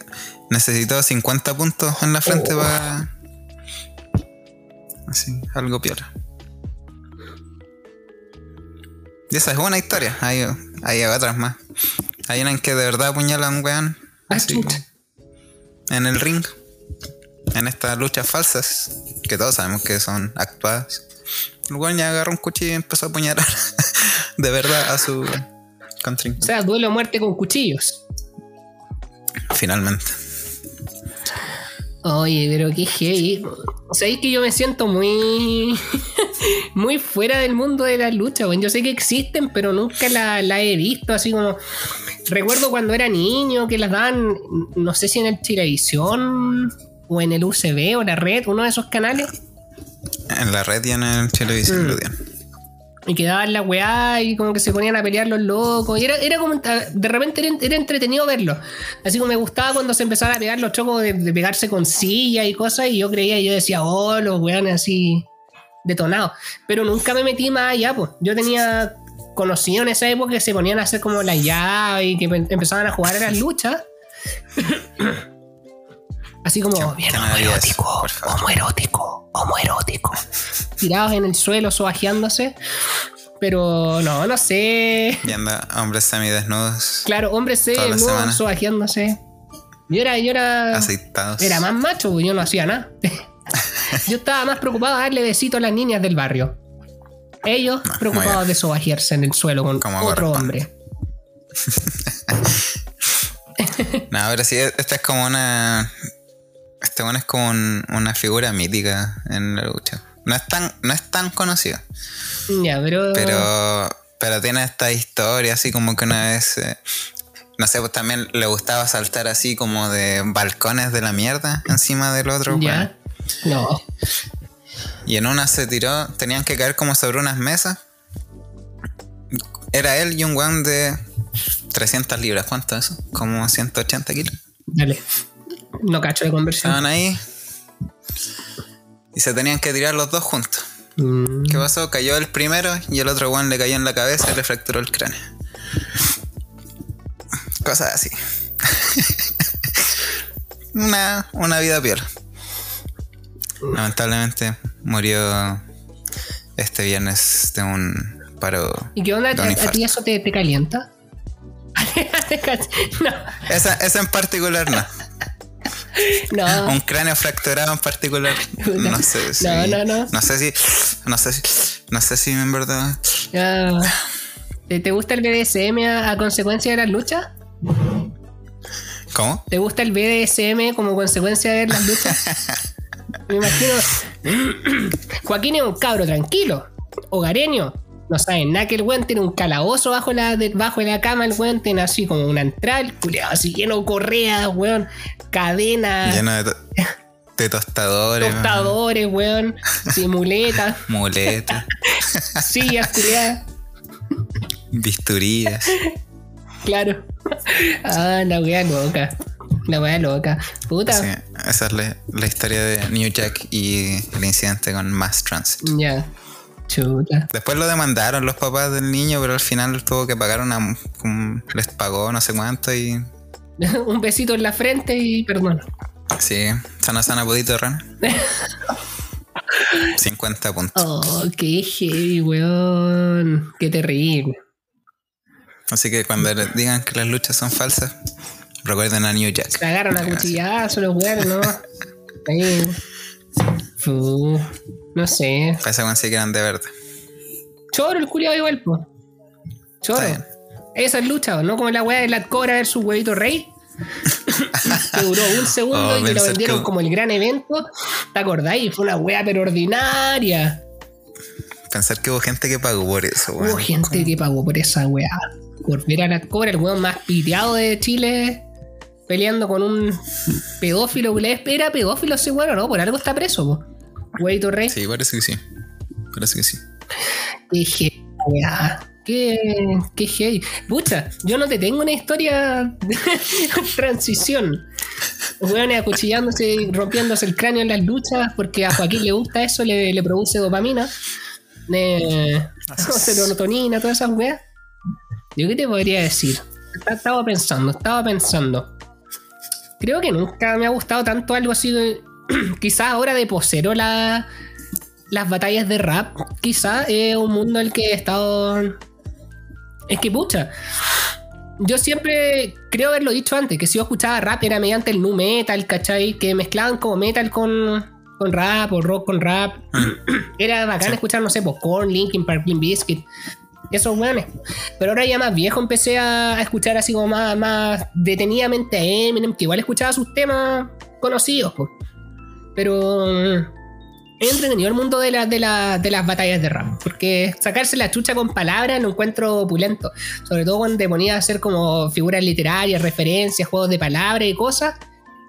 necesitó 50 puntos en la frente Oh. para. Así, algo piola. Y esa es una historia. Hay, hay otras más. Hay una en que de verdad apuñalan weón. Ah, así, chucha. En el ring. En estas luchas falsas. Que todos sabemos que son actuadas. El weón ya agarró un cuchillo y empezó a apuñalar. de verdad a su O contrincante. sea, duelo a muerte con cuchillos. Finalmente. Oye, pero qué heavy. Sabéis que yo me siento muy. muy fuera del mundo de la lucha, weón. Yo sé que existen, pero nunca la, la he visto así como. Recuerdo cuando era niño que las daban, no sé si en el Chilevisión o en el UCB o la red, uno de esos canales, En la red y en el televisión Mm. lo. Y que daban la weá y como que se ponían a pelear los locos. Y era, era como. De repente era, entretenido verlo. Así como me gustaba cuando se empezaban a pegar los chocos de, pegarse con silla y cosas. Y yo creía, y yo decía, oh, los weones así detonados. Pero nunca me metí más allá, pues. Yo tenía conocido en esa época que se ponían a hacer como la llave y que em- empezaban a jugar a las luchas. Así como, ¿Qué- bien homoerótico, homoerótico, homoerótico. Tirados en el suelo, sobajeándose. Pero no, no sé. Viendo hombres semidesnudos, Claro, hombres se Todas las no, semanas. sobajeándose. Yo era, yo era. aceitados. Era más macho, pues yo no hacía nada. yo estaba más preocupado de darle besitos a las niñas del barrio. Ellos muy preocupados de sobajearse en el suelo con Como otro hombre. No, pero sí, esta es como una. Este bueno es como un- una figura mítica en la lucha. No es tan, no es tan conocido, Ya, pero. pero, pero tiene esta historia así como que una vez. eh, no sé, pues también le gustaba saltar así como de balcones de la mierda encima del otro. Ya. No. Y en una se tiró, tenían que caer como sobre unas mesas. Era él y un weón de 300 libras, ¿cuánto es eso? Como 180 kilos. Dale. No cacho de conversión. Estaban ahí y se tenían que tirar los dos juntos. Mm. ¿Qué pasó? Cayó el primero y el otro one le cayó en la cabeza y le fracturó el cráneo. Cosas así. una, una vida piola. Lamentablemente murió este viernes de un paro. ¿Y qué onda? ¿A, a ti eso te, te calienta? no, Esa, esa en particular no. no. Un cráneo fracturado en particular. No sé si. No, no, no. No sé si. No sé si. No sé si en verdad. Ah, ¿Te, te gusta el BDSM a, a consecuencia de las luchas? ¿Cómo? ¿Te gusta el BDSM como consecuencia de las luchas? Me imagino. Joaquín es un cabro tranquilo, hogareño. No saben nada que el weón tiene un calabozo bajo la, de- bajo la cama, el weón tiene así como una entrada, así lleno de correas, weón, cadena, Lleno de, to- de tostadores. tostadores, weón, sí, muletas, Muletas. sillas, culiadas, Bisturías. claro. Ah, la wea loca. La wea loca. Puta. Sí, esa es la, la historia de New Jack y el incidente con Mass Transit. Ya. Chuta. Después lo demandaron los papás del niño, pero al final tuvo que pagar una. un- les pagó no sé cuánto y. un besito en la frente y perdón. Sí, sana sana pudito ran. 50 puntos. Oh, qué heavy, weón. Qué terrible. Así que cuando les digan que las luchas son falsas, recuerden a New Jack. Se agarran a cuchillazo los weones, ¿no? Ahí. Fu, no sé. Esa sí que eran de verdad. Choro el culiado igual, po. Choro. Esa es lucha, ¿no? Como la weá de la Cobra versus Huevito Rey. que duró un segundo Oh, y que lo vendieron que- como el gran evento. ¿Te acordáis? Fue una weá pero ordinaria. Pensar que hubo gente que pagó por eso, Hubo weón. gente que pagó por esa weá. Por ver a la Cobra, el weón más piteado de Chile. Peleando con un pedófilo. ¿le- ¿Era pedófilo ese weón o no? Por algo está preso, po. Huevito Rey. Sí, parece que sí. Parece que sí. Qué heavy, weá. Qué, qué heavy. Pucha, yo no te tengo una historia de transición. Weones acuchillándose, rompiéndose el cráneo en las luchas, porque a Joaquín le gusta eso, le, le produce dopamina, eh, serotonina, todas esas weas. Yo qué te podría decir. Esta- Estaba pensando, estaba pensando. Creo que nunca me ha gustado tanto algo así. de- quizás ahora de posero la, las batallas de rap, quizás es un mundo en el que he estado. Es que pucha. Yo siempre creo haberlo dicho antes, que si yo escuchaba rap era mediante el nu metal, ¿cachai? Que mezclaban como metal con, con rap o rock con rap. Era bacán Sí. escuchar, no sé, pues Korn, Linkin Park, Limp Bizkit. Esos weones. Pero ahora ya más viejo empecé a a escuchar así como más, más detenidamente a Eminem, que igual escuchaba sus temas conocidos, pues. Pero mm, es entretenido el mundo de, la- de, la- de las batallas de rap. Porque sacarse la chucha con palabras lo encuentro opulento. Sobre todo cuando te ponías a hacer como figuras literarias, referencias, juegos de palabras y cosas.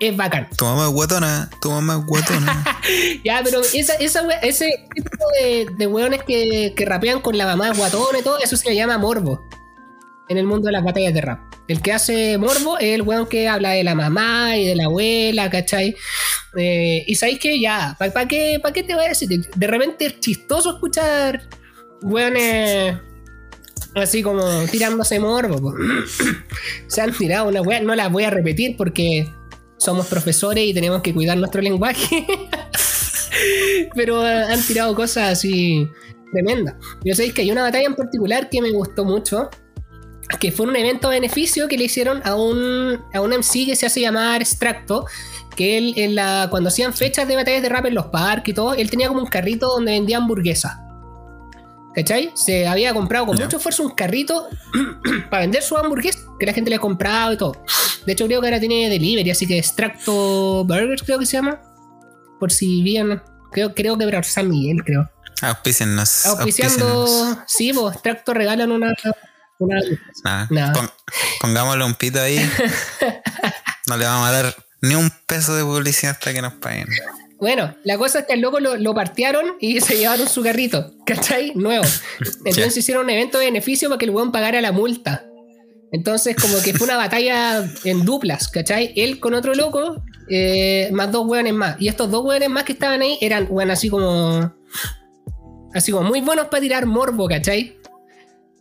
Es bacán. Tu mamá es guatona, tu mamá es guatona. Ya, pero esa, ese tipo de, de weones que, que rapean con la mamá guatona y todo, eso se le llama morbo. En el mundo de las batallas de rap. El que hace morbo es el weón que habla de la mamá y de la abuela, ¿cachai? Eh, y sabéis que ya, ¿para qué, pa qué te voy a decir? De repente es chistoso escuchar weones así como tirándose morbo. Se han tirado una wea, no las voy a repetir porque somos profesores y tenemos que cuidar nuestro lenguaje. Pero eh, han tirado cosas así tremendas. Yo sabéis que hay una batalla en particular que me gustó mucho. Que fue un evento beneficio que le hicieron a un, a un MC que se hace llamar Extracto. Que él, en la, cuando hacían fechas de batallas de rap en los parques y todo, él tenía como un carrito donde vendía hamburguesas. ¿Cachai? Se había comprado con Ya. mucho esfuerzo un carrito para vender su hamburguesa, que la gente le compraba y todo. De hecho, creo que ahora tiene delivery, así que Extracto Burgers, creo que se llama. Por si bien. Creo, creo que para San Miguel, creo. Auspíciennos. Auspiciando. Sí, pues Extracto regalan una. una pon- pongámosle un pito ahí. No le vamos a dar ni un peso de publicidad hasta que nos paguen. Bueno, la cosa es que al loco lo, lo partearon y se llevaron su carrito, ¿cachai? Nuevo. Entonces hicieron un evento de beneficio para que el weón pagara la multa. Entonces, como que fue una batalla en duplas, ¿cachai? Él con otro loco, eh, más dos hueones más. Y estos dos hueones más que estaban ahí eran, bueno, así como. Así como muy buenos para tirar morbo, ¿cachai?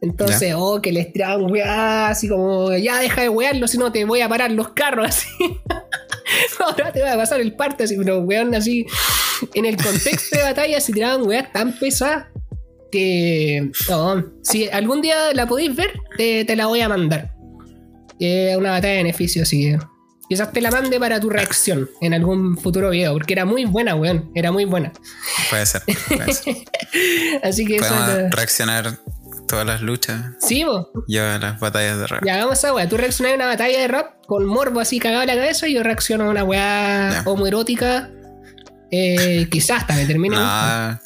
Entonces, oh, que les tiraban weá, así como, ya deja de wearlo, si no te voy a parar los carros, así. Ahora te voy a pasar el parte, así, pero weón, así. En el contexto de batalla se tiraban weá tan pesadas que. Oh, si algún día la podéis ver, te, te la voy a mandar. Es una batalla de beneficio, así que. Quizás te la mande para tu reacción en algún futuro video, porque era muy buena, weón. Era muy buena. Puede ser. Puede ser. Así que eso. Podemos es lo- reaccionar todas las luchas. Sí, vos. Yo las batallas de rap. Ya, hagamos esa weá. Tú reaccionas a una batalla de rap con morbo así cagado en la cabeza y yo reacciono a una weá homoerótica. Eh, quizás hasta me termine. No,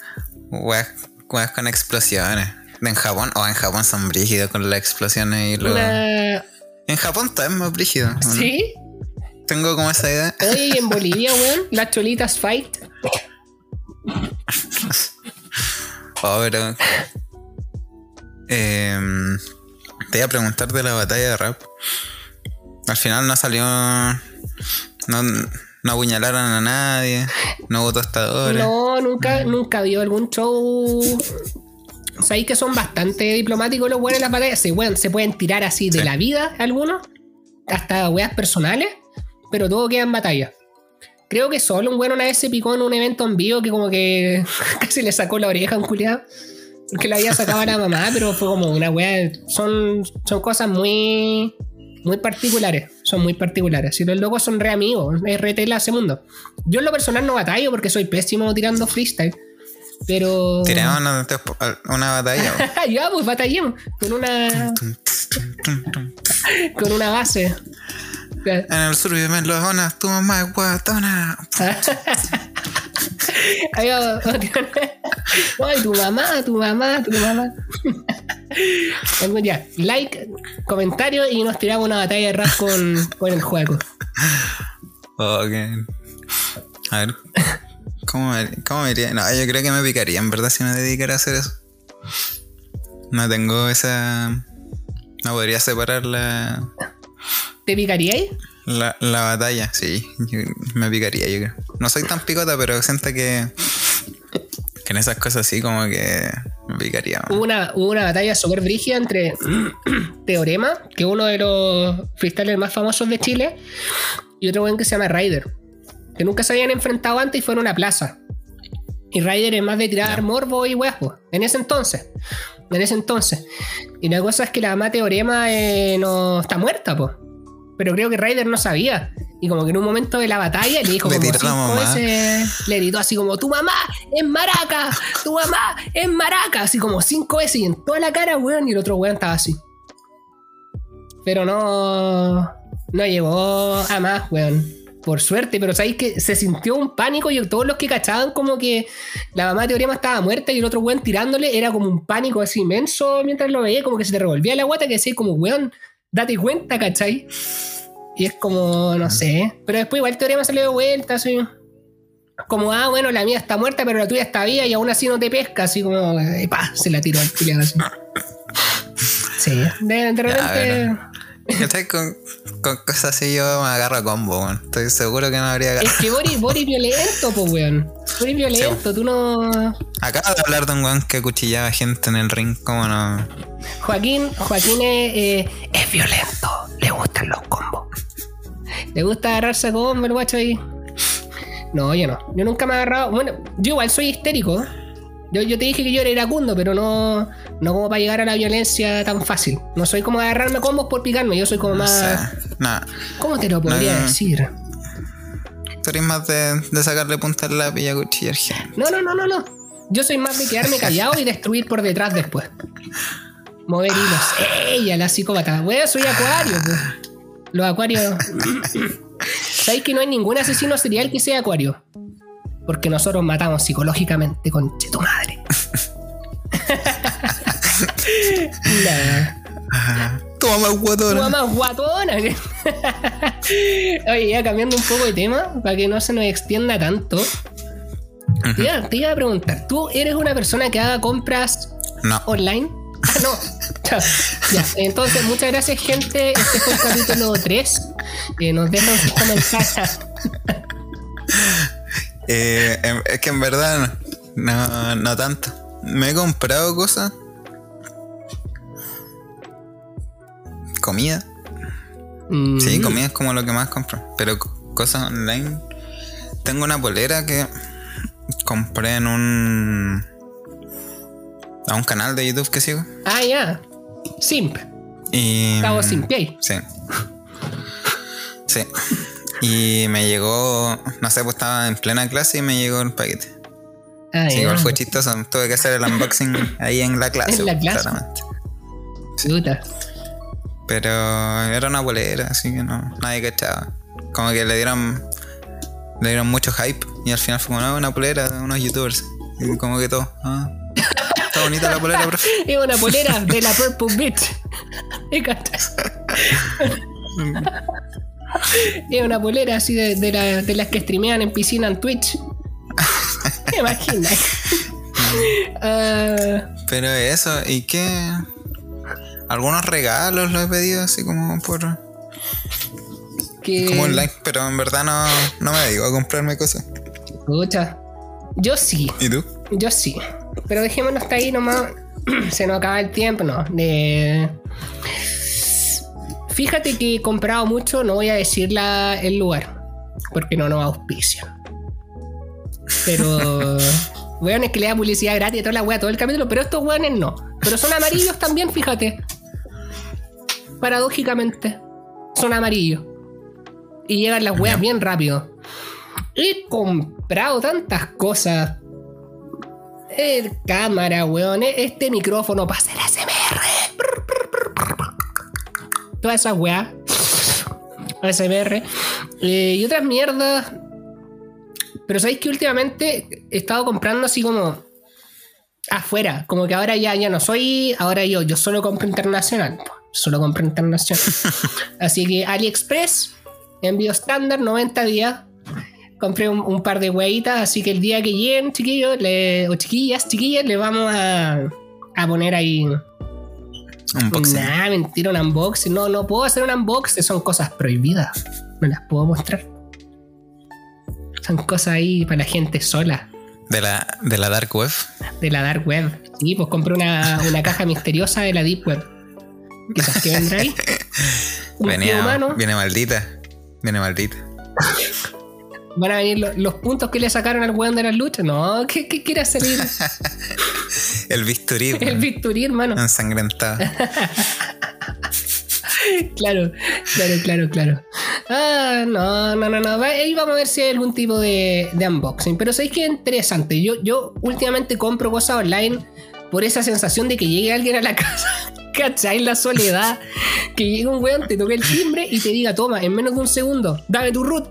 weas, weas con explosiones. En Japón, o en Japón son brígidos con las explosiones y lo. Una... En Japón es más brígido. ¿Sí? Tengo como esa idea. Oye, y en Bolivia, weón, las cholitas fight. Oh, pero. Em, te iba a preguntar de la batalla de rap. Al final no salió. No, no apuñalaron a nadie. No hubo tostadores. No, nunca, nunca vio algún show. Sabéis que son bastante diplomáticos los weones en las batallas. Se, weón, se pueden tirar así de Sí. la vida algunos, hasta weas personales, pero todo queda en batalla. Creo que solo un weón una vez se picó en un evento en vivo que como que casi le sacó la oreja a un culiado. Porque la había sacado a la mamá, pero fue como una wea. Son, son cosas muy, muy particulares. Son muy particulares. Si los locos son re amigos, es re tela ese mundo. Yo en lo personal no batallo porque soy pésimo tirando freestyle. Pero. Tiremos una, una batalla. ya, pues batallemos. Con una. Con una base. En el sur viven los zonas, tu mamá es guatona. Ahí va, Ay, tu mamá, tu mamá, tu mamá. Bueno, ya, like, comentario y nos tiramos una batalla de rap con, con el juego. Ok. A ver. ¿Cómo me, ¿Cómo me iría? No, yo creo que me picaría, en verdad, si me dedicara a hacer eso. No tengo esa. No podría separar la, ¿Te picaríais? la, la batalla, sí. yo- me picaría, yo creo. No soy tan picota, pero siento que. Que en esas cosas sí, como que me picaría. Hubo una, hubo una batalla súper brígida entre Teorema, que es uno de los freestylers más famosos de Chile, y otro buen que se llama Ryder, que nunca se habían enfrentado antes y fue en una plaza. Y Ryder es más de tirar morbo y huevo, en ese entonces. En ese entonces. Y la cosa es que la mamá Teorema eh, no está muerta, pues. Pero creo que Ryder no sabía. Y como que en un momento de la batalla le dijo Le como cinco veces, le gritó así como, tu mamá es maraca, tu mamá es maraca, así como cinco veces y en toda la cara, weón, y el otro weón estaba así. Pero no, no llegó a más, weón. Por suerte, pero sabéis que se sintió un pánico y todos los que cachaban como que la mamá de Teorema estaba muerta y el otro weón tirándole era como un pánico así inmenso mientras lo veía, como que se te revolvía la guata que decía como, weón, date cuenta, ¿cachai? Y es como, no sé. Pero después igual Teorema salió de vuelta, así. Como, ah, bueno, la mía está muerta, pero la tuya está viva y aún así no te pesca, así como, eh, pa, se la tiró al culiado así. Sí, de, de repente. Con, con cosas así yo me agarro a combo, weón. Estoy seguro que no habría Es agarrado. que Boris, Boris violento, pues, weón. Boris violento, tú no. Acabo de hablar de un weón que cuchillaba gente en el ring, ¿cómo no? Joaquín, Joaquín es, eh, es violento, le gustan los combos. Le gusta agarrarse a combo el guacho ahí. No, yo no. Yo nunca me he agarrado. Bueno, yo igual soy histérico. Yo, yo te dije que yo era iracundo, pero no, no como para llegar a la violencia tan fácil. No soy como agarrarme combos por picarme. Yo soy como O más. ¿Cómo te lo podría No. decir? Tú eres más de, de sacarle punta al lápiz y a cuchillar gente. No, no, no, no, no. Yo soy más de quedarme callado y destruir por detrás después. Mover hilos. ¡Ey! la psicópata. Weón, soy acuario, pues. Los acuarios. ¿Sabéis que no hay ningún asesino serial que sea acuario? Porque nosotros matamos psicológicamente con tu madre. Nah. Tu mamá es Tu guatona. mamá es guatona. Oye, ya cambiando un poco de tema, para que no se nos extienda tanto. Te iba, te iba a preguntar, ¿tú eres una persona que haga compras No, online? No. Ya, entonces, muchas gracias, gente. Este fue el capítulo 3. Eh, nos dejan sus comentarios. Eh, em- es que en verdad no, no, no tanto. Me he comprado cosas. Comida. Mm, Sí, comida es como lo que más compro. Pero co- cosas online. Tengo una polera que compré en un. A un canal de YouTube que sigo. Ah, ya. Simp. Y. Cabo Simpiei. Sí. Sí. Y me llegó. No sé, pues estaba en plena clase y me llegó el paquete. Ah, Sí, igual fue chistoso. Tuve que hacer el unboxing ahí en la clase. En la clase. claramente. Puta. Pero era una bolera, así que no, nadie cachaba. Como que le dieron le dieron mucho hype y al final fue como, no, una polera de unos youtubers. Y como que todo. Ah, está bonita la polera, profe. Es una polera de la Purple Beat. ¿Me cachas? Es una polera así de, de, la- de las que streamean en piscina en Twitch. ¿Te imaginas? Ah, Pero eso, ¿y qué? Algunos regalos los he pedido así como por. que. como online, pero en verdad no, no me digo a comprarme cosas. Pucha. Yo sí, ¿Y tú? yo sí. Pero dejémonos hasta ahí nomás. Se nos acaba el tiempo, ¿no? De... Fíjate que he comprado mucho, no voy a decir la- el lugar, porque no nos auspician. Pero. Weones que le da publicidad gratis y toda la wea todo el capítulo, pero estos weones no. Pero son amarillos también, fíjate. Paradójicamente. Son amarillos. Y llegan las weas bien rápido. He comprado tantas cosas. El cámara, weón. Este micrófono para hacer SMR. Todas esas weas. SMR. Eh, y otras mierdas. Pero sabéis que últimamente he estado comprando así como afuera. Como que ahora ya, ya no soy. Ahora yo, yo solo compro internacional. Solo compro internacional. así que AliExpress, envío estándar, 90 días. Compré un, un par de hueitas, así que el día que lleguen, chiquillos, le- o chiquillas, chiquillas, le vamos a, a poner ahí. Unboxing. Nah, mentira, un unboxing. No, no puedo hacer un unboxing, son cosas prohibidas. No las puedo mostrar. Son cosas ahí para la gente sola, De la, de la Dark Web. de la dark web. Sí, pues compré una, una caja misteriosa de la deep web. Quizás que vendrá ahí. Venía, viene maldita. Viene maldita. Van a venir lo- los puntos que le sacaron al weón de las luchas. No, ¿qué, qué quiere hacer el, bisturí. el bisturí, hermano? Ensangrentado. Claro, claro, claro, claro. Ah, no, no, no, no. Ahí vamos a ver si hay algún tipo de, de unboxing. Pero sabéis que es interesante. Yo, yo últimamente compro cosas online por esa sensación de que llegue alguien a la casa. ¿Cachai? La soledad. Que llegue un weón, te toque el timbre y te diga, toma, en menos de un segundo, dame tu root.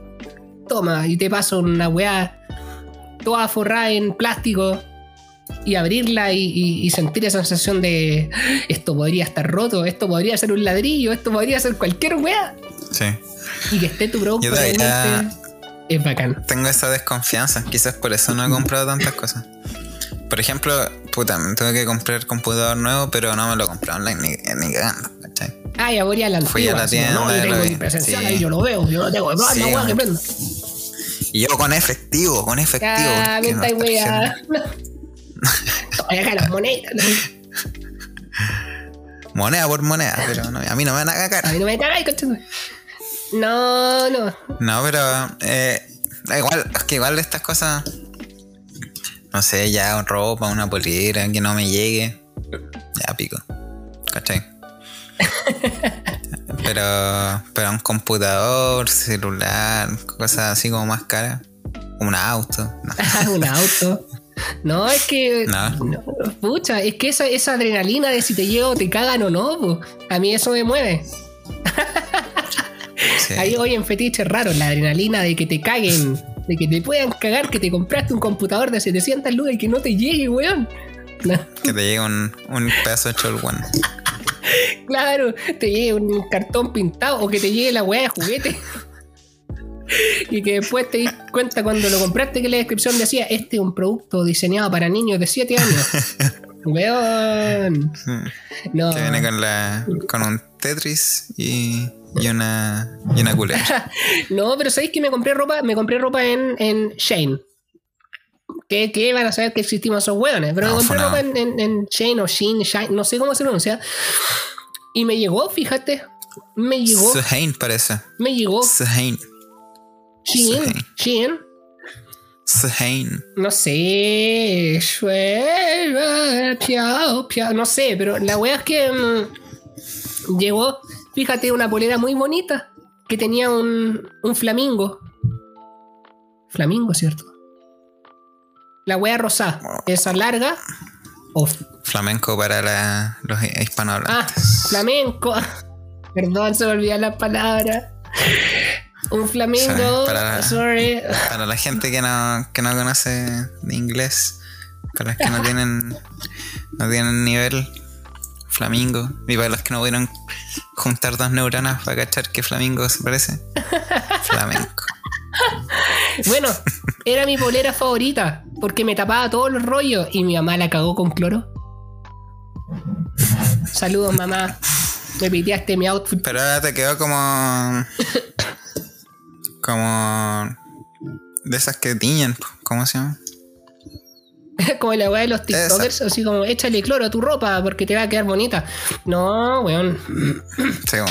Toma, y te paso una weá toda forrada en plástico y abrirla y, y- y sentir esa sensación de esto podría estar roto, esto podría ser un ladrillo, esto podría ser cualquier weá. Sí. Y que esté tu producto realmente es bacán. Tengo esa desconfianza. Quizás por eso no he comprado tantas cosas. Por ejemplo, puta, me tuve que comprar computador nuevo, pero no me lo compré online ni, ni cagando, ¿cachai? Ah, ya voy a la Fui a la tienda no, yo tengo mi presencial Sí. ahí, yo lo veo, yo lo tengo, no, Sí, weá que man. prendo. Y yo con efectivo, con efectivo. Ah, no está weá. Todavía las monedas. Moneda por moneda, pero no, a mí no me van a cagar. A mí no me cagáis, coche. No, no. No, pero eh, igual, es que igual estas cosas, no sé, ya ropa, una polera, que no me llegue, ya pico, ¿cachai? Pero, pero un computador, celular, cosas así como más caras, un auto, no. un auto. No, es que. No. no, pucha, es que esa, esa adrenalina de si te llevo, te cagan o no, po, a mí eso me mueve. Sí. Ahí hoy en fetiches raros, la adrenalina de que te caguen, de que te puedan cagar, que te compraste un computador de 700 lucas y que no te llegue, weón. No, que te llegue un, un pedazo de cholguán. claro, te llegue un cartón pintado o que te llegue la weá de juguete. Y que después te das cuenta cuando lo compraste que la descripción decía, este es un producto diseñado para niños de 7 años. Weón. No. Que viene con la. con un Tetris y. y una. y una. No, pero sabéis que me compré ropa, me compré ropa en, en Shane. Que, que van a saber que existimos esos hueones. Pero No, me compré ropa en, en, en Shane o Sheen, Shine, no sé cómo se pronuncia. Y me llegó, fíjate. Me llegó, Suhain parece. me llegó. Suhain. Shein. Shein. No sé. No sé, pero la wea es que mm, llegó, fíjate, una polera muy bonita que tenía un, un flamingo. Flamingo, ¿cierto? La wea rosada. Esa larga. o Flamenco para la- los ah, hispanohablantes. flamenco. Perdón, se me olvidan las palabras. Un flamingo. Para- Sorry. Para la gente que no, que no conoce de inglés, para los que no tienen, no tienen nivel flamingo, y para los que no pudieron juntar dos neuronas para cachar que flamingo se parece, flamenco. Bueno, era mi polera favorita porque me tapaba todos los rollos y mi mamá la cagó con cloro. Saludos, mamá. Me piteaste mi outfit. Pero ahora te quedó como. como. de esas que tiñen, ¿cómo se llama? como la weá de los TikTokers, así como échale cloro a tu ropa porque te va a quedar bonita. No, weón. Según.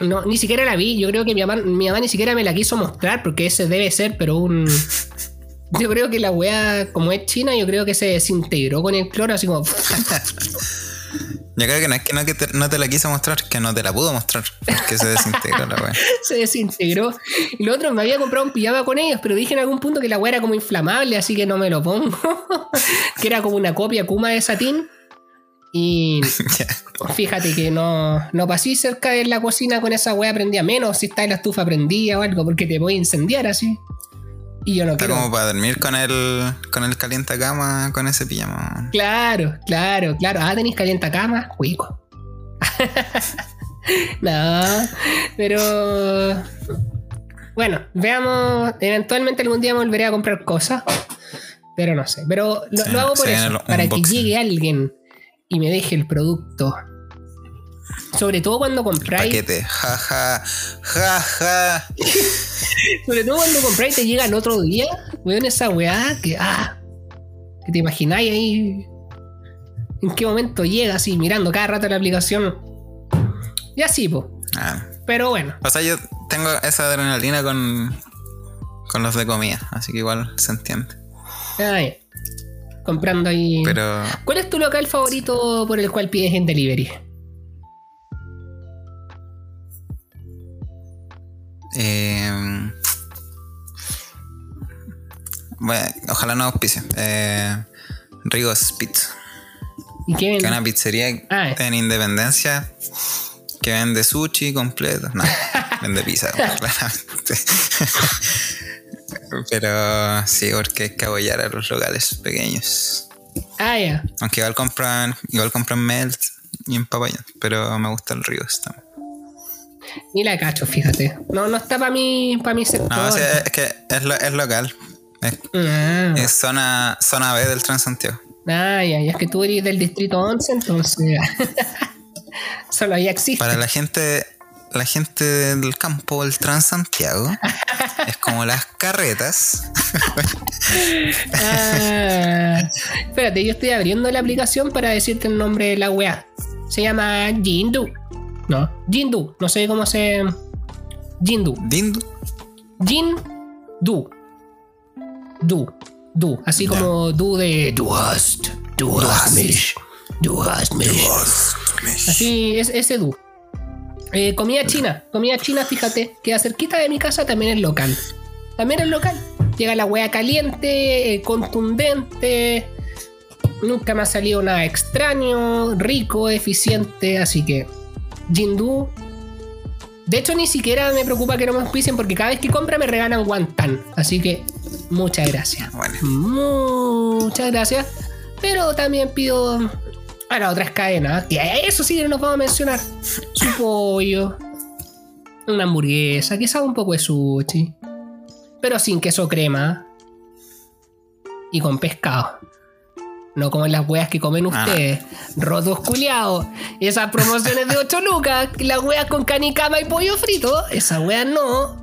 No, ni siquiera la vi. Yo creo que mi mamá, mi mamá ni siquiera me la quiso mostrar porque ese debe ser, pero un. Yo creo que la weá, como es china, yo creo que se desintegró con el cloro, así como. Yo creo que no es que no, que te, no te la quiso mostrar, que no te la pudo mostrar, porque se desintegró la wea. se desintegró. Y lo otro, me había comprado un pijama con ellos, pero dije en algún punto que la weá era como inflamable, así que no me lo pongo. que era como una copia Kuma de satín. Y fíjate que no, no pasé cerca de la cocina con esa weá prendía menos si está en la estufa prendida o algo, porque te voy a incendiar así. Y yo no Está quiero. como para dormir con el, con el calienta cama con ese pijama. Claro, claro, claro. Ah, tenéis calienta cama, cuico. no, pero. Bueno, veamos. Eventualmente algún día me volveré a comprar cosas. Pero no sé. Pero lo, Sí, lo hago por eso. Para que llegue alguien y me deje el producto. Sobre todo cuando compráis. Paquete. Ja, ja, ja, ja. Sobre todo cuando compráis y te llega el otro día. Weón, esa weá que. Ah. Que te imagináis ahí. En qué momento llega así, mirando cada rato la aplicación. Y así, po. Ah. Pero bueno. O sea, yo tengo esa adrenalina con, con los de comida, así que igual se entiende. Ay, comprando ahí. Pero ¿Cuál es tu local favorito por el cual pides en delivery? eh, bueno, ojalá no auspicie. Eh, Rigos Pizza, ¿Y qué que es venden? una pizzería Ah. en Independencia que vende sushi completo. No, vende pizza, claramente. Pero sí, porque hay que apoyar a los locales pequeños. Ah, ya. Aunque igual compran, igual compran melt y en papaya, pero me gusta el Rigos también. Ni la cacho, fíjate. No, no está para mí, para mi sector. No, es que es, lo- es local. Es, Ah, es zona, zona B del Transantiago. ah, ya, ya es que tú eres del distrito 11, entonces. Solo ahí existe. Para la gente, la gente del campo del Transantiago, es como las carretas. Ah, espérate, yo estoy abriendo la aplicación para decirte el nombre de la weá. Se llama Jindu. No, Jindu. No sé cómo se. Jindu. Dindu. Jindu. Du. Du. Así Ya. como du de. Du hast. Du hast mich. Du hast mich. Así es ese du. Eh, comida china. Comida china, fíjate, queda cerquita de mi casa, también es local. También es local. Llega la hueá caliente, eh, contundente. Nunca me ha salido nada extraño, rico, eficiente. Así que, Jindu. De hecho, ni siquiera me preocupa que no me auspicien porque cada vez que compra me regalan guantán. Así que, muchas gracias. Bueno, Muchas gracias. Pero también pido a las otras cadenas. Que eso sí que no nos vamos a mencionar. Su pollo. Una hamburguesa. Quizás un poco de sushi. Pero sin queso crema. Y con pescado. No como las weas que comen Ah. ustedes. Rotos culiados. Esas promociones de 8 lucas. Las weas con canicama y pollo frito. Esas weas no.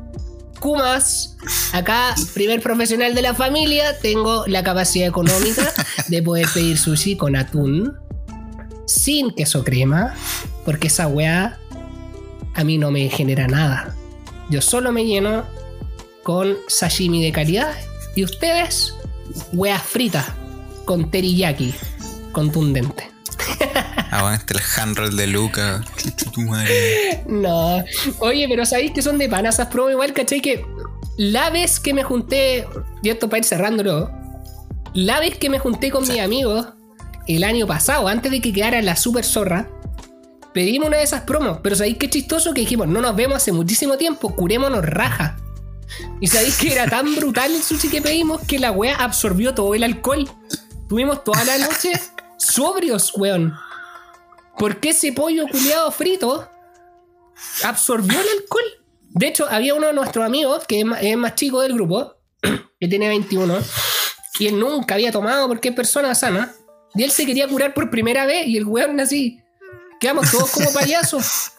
Kumas. Acá, primer profesional de la familia. Tengo la capacidad económica de poder pedir sushi con atún. Sin queso crema. Porque esa wea a mí no me genera nada. Yo solo me lleno con sashimi de calidad. Y ustedes, weas fritas con teriyaki contundente. Aguante el handroll de Luca. No. Oye, pero ¿sabéis que son de pana esas promos? Igual, ¿cachai? Que la vez que me junté, y esto para ir cerrándolo, la vez que me junté con mis amigos el año pasado, antes de que quedara la super zorra, pedimos una de esas promos. Pero ¿sabéis qué chistoso? Que dijimos, no nos vemos hace muchísimo tiempo, curémonos raja. Y sabéis que era tan brutal el sushi que pedimos que la wea absorbió todo el alcohol. Tuvimos toda la noche sobrios, weón. Porque ese pollo culiado frito absorbió el alcohol. De hecho, había uno de nuestros amigos, que es más, más chico del grupo, que tiene 21, y él nunca había tomado porque es persona sana. Y él se quería curar por primera vez, y el weón así. Quedamos todos como payasos.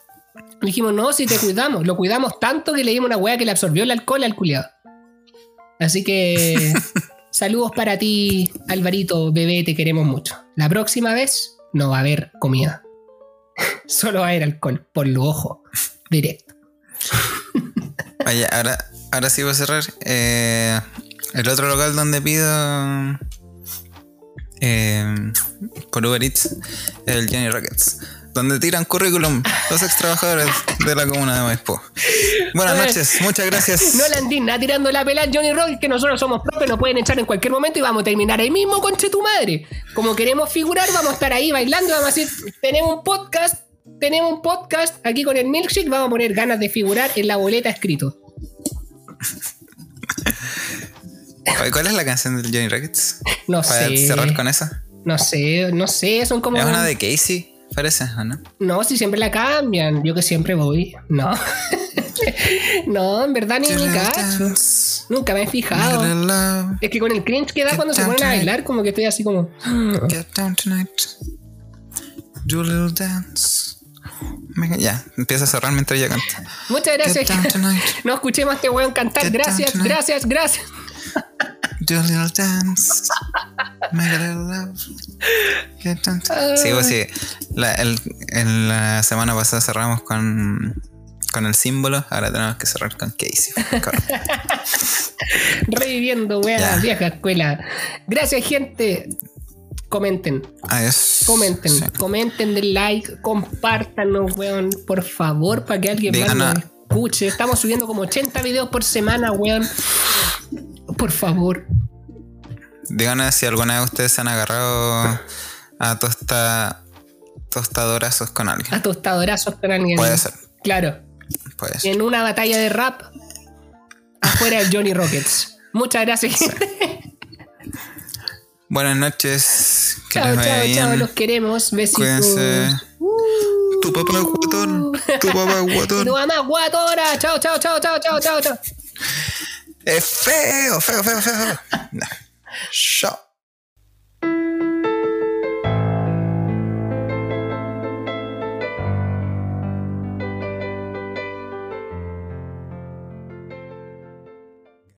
Le dijimos, no, si te cuidamos. Lo cuidamos tanto que le dimos una weá que le absorbió el alcohol al culiado. Así que. Saludos para ti, Alvarito, bebé, te queremos mucho. La próxima vez no va a haber comida. Solo va a haber alcohol, por los ojos, directo. Oye, ahora, ahora sí voy a cerrar. Eh, el otro local donde pido eh, por Uber Eats el Johnny Rockets. Donde tiran currículum los ex trabajadores de la comuna de Maipú. Buenas noches, muchas gracias. No la tirando la pelada Johnny Rock, que nosotros somos propios, nos pueden echar en cualquier momento y vamos a terminar ahí mismo, conche tu madre. Como queremos figurar, vamos a estar ahí bailando, vamos a decir, tenemos un podcast, tenemos un podcast aquí con el milkshake, vamos a poner ganas de figurar en la boleta escrito. ¿Cuál es la canción del Johnny Rockets? No Para sé. cerrar con esa. No sé, no sé, son como. Es una de Casey, parece, ¿o no? No, si siempre la cambian, yo que siempre voy. No. no, en verdad ni mi cacho. Nunca me he fijado. Es que con el cringe que da cuando se ponen a bailar, como que estoy así como. Get down tonight. Do a little dance. Ya, empieza a cerrar mientras ella canta. Muchas Get gracias. down tonight. No escuché más este weón cantar. Gracias, gracias, gracias. Do a little dance. Make a little love. Get. Sí, pues sí. La, el- en la semana pasada cerramos con, con el símbolo. Ahora tenemos que cerrar con Casey. Reviviendo, weón, la vieja escuela. Gracias, gente. Comenten, Adiós. comenten, Sí. comenten, den like, compártanos, weón, por favor, para que alguien más Díganos- nos escuche. Estamos subiendo como 80 videos por semana, weón. Por favor. Díganos si alguna vez ustedes se han agarrado a tosta, tostadorazos con alguien. A tostadorazos con alguien. Puede ser. Claro. Puede ser. En una batalla de rap afuera del Johnny Rockets. Muchas gracias. Buenas noches. Que Chao, les vaya chao, bien. chao. Los queremos. Besitos. Cuídense. Tu papá es guatón. Tu papá es guatón. Tu mamá guatora. Chao, chao, chao, chao, chao, chao, chao. Es feo, feo, feo, feo. No. Chao.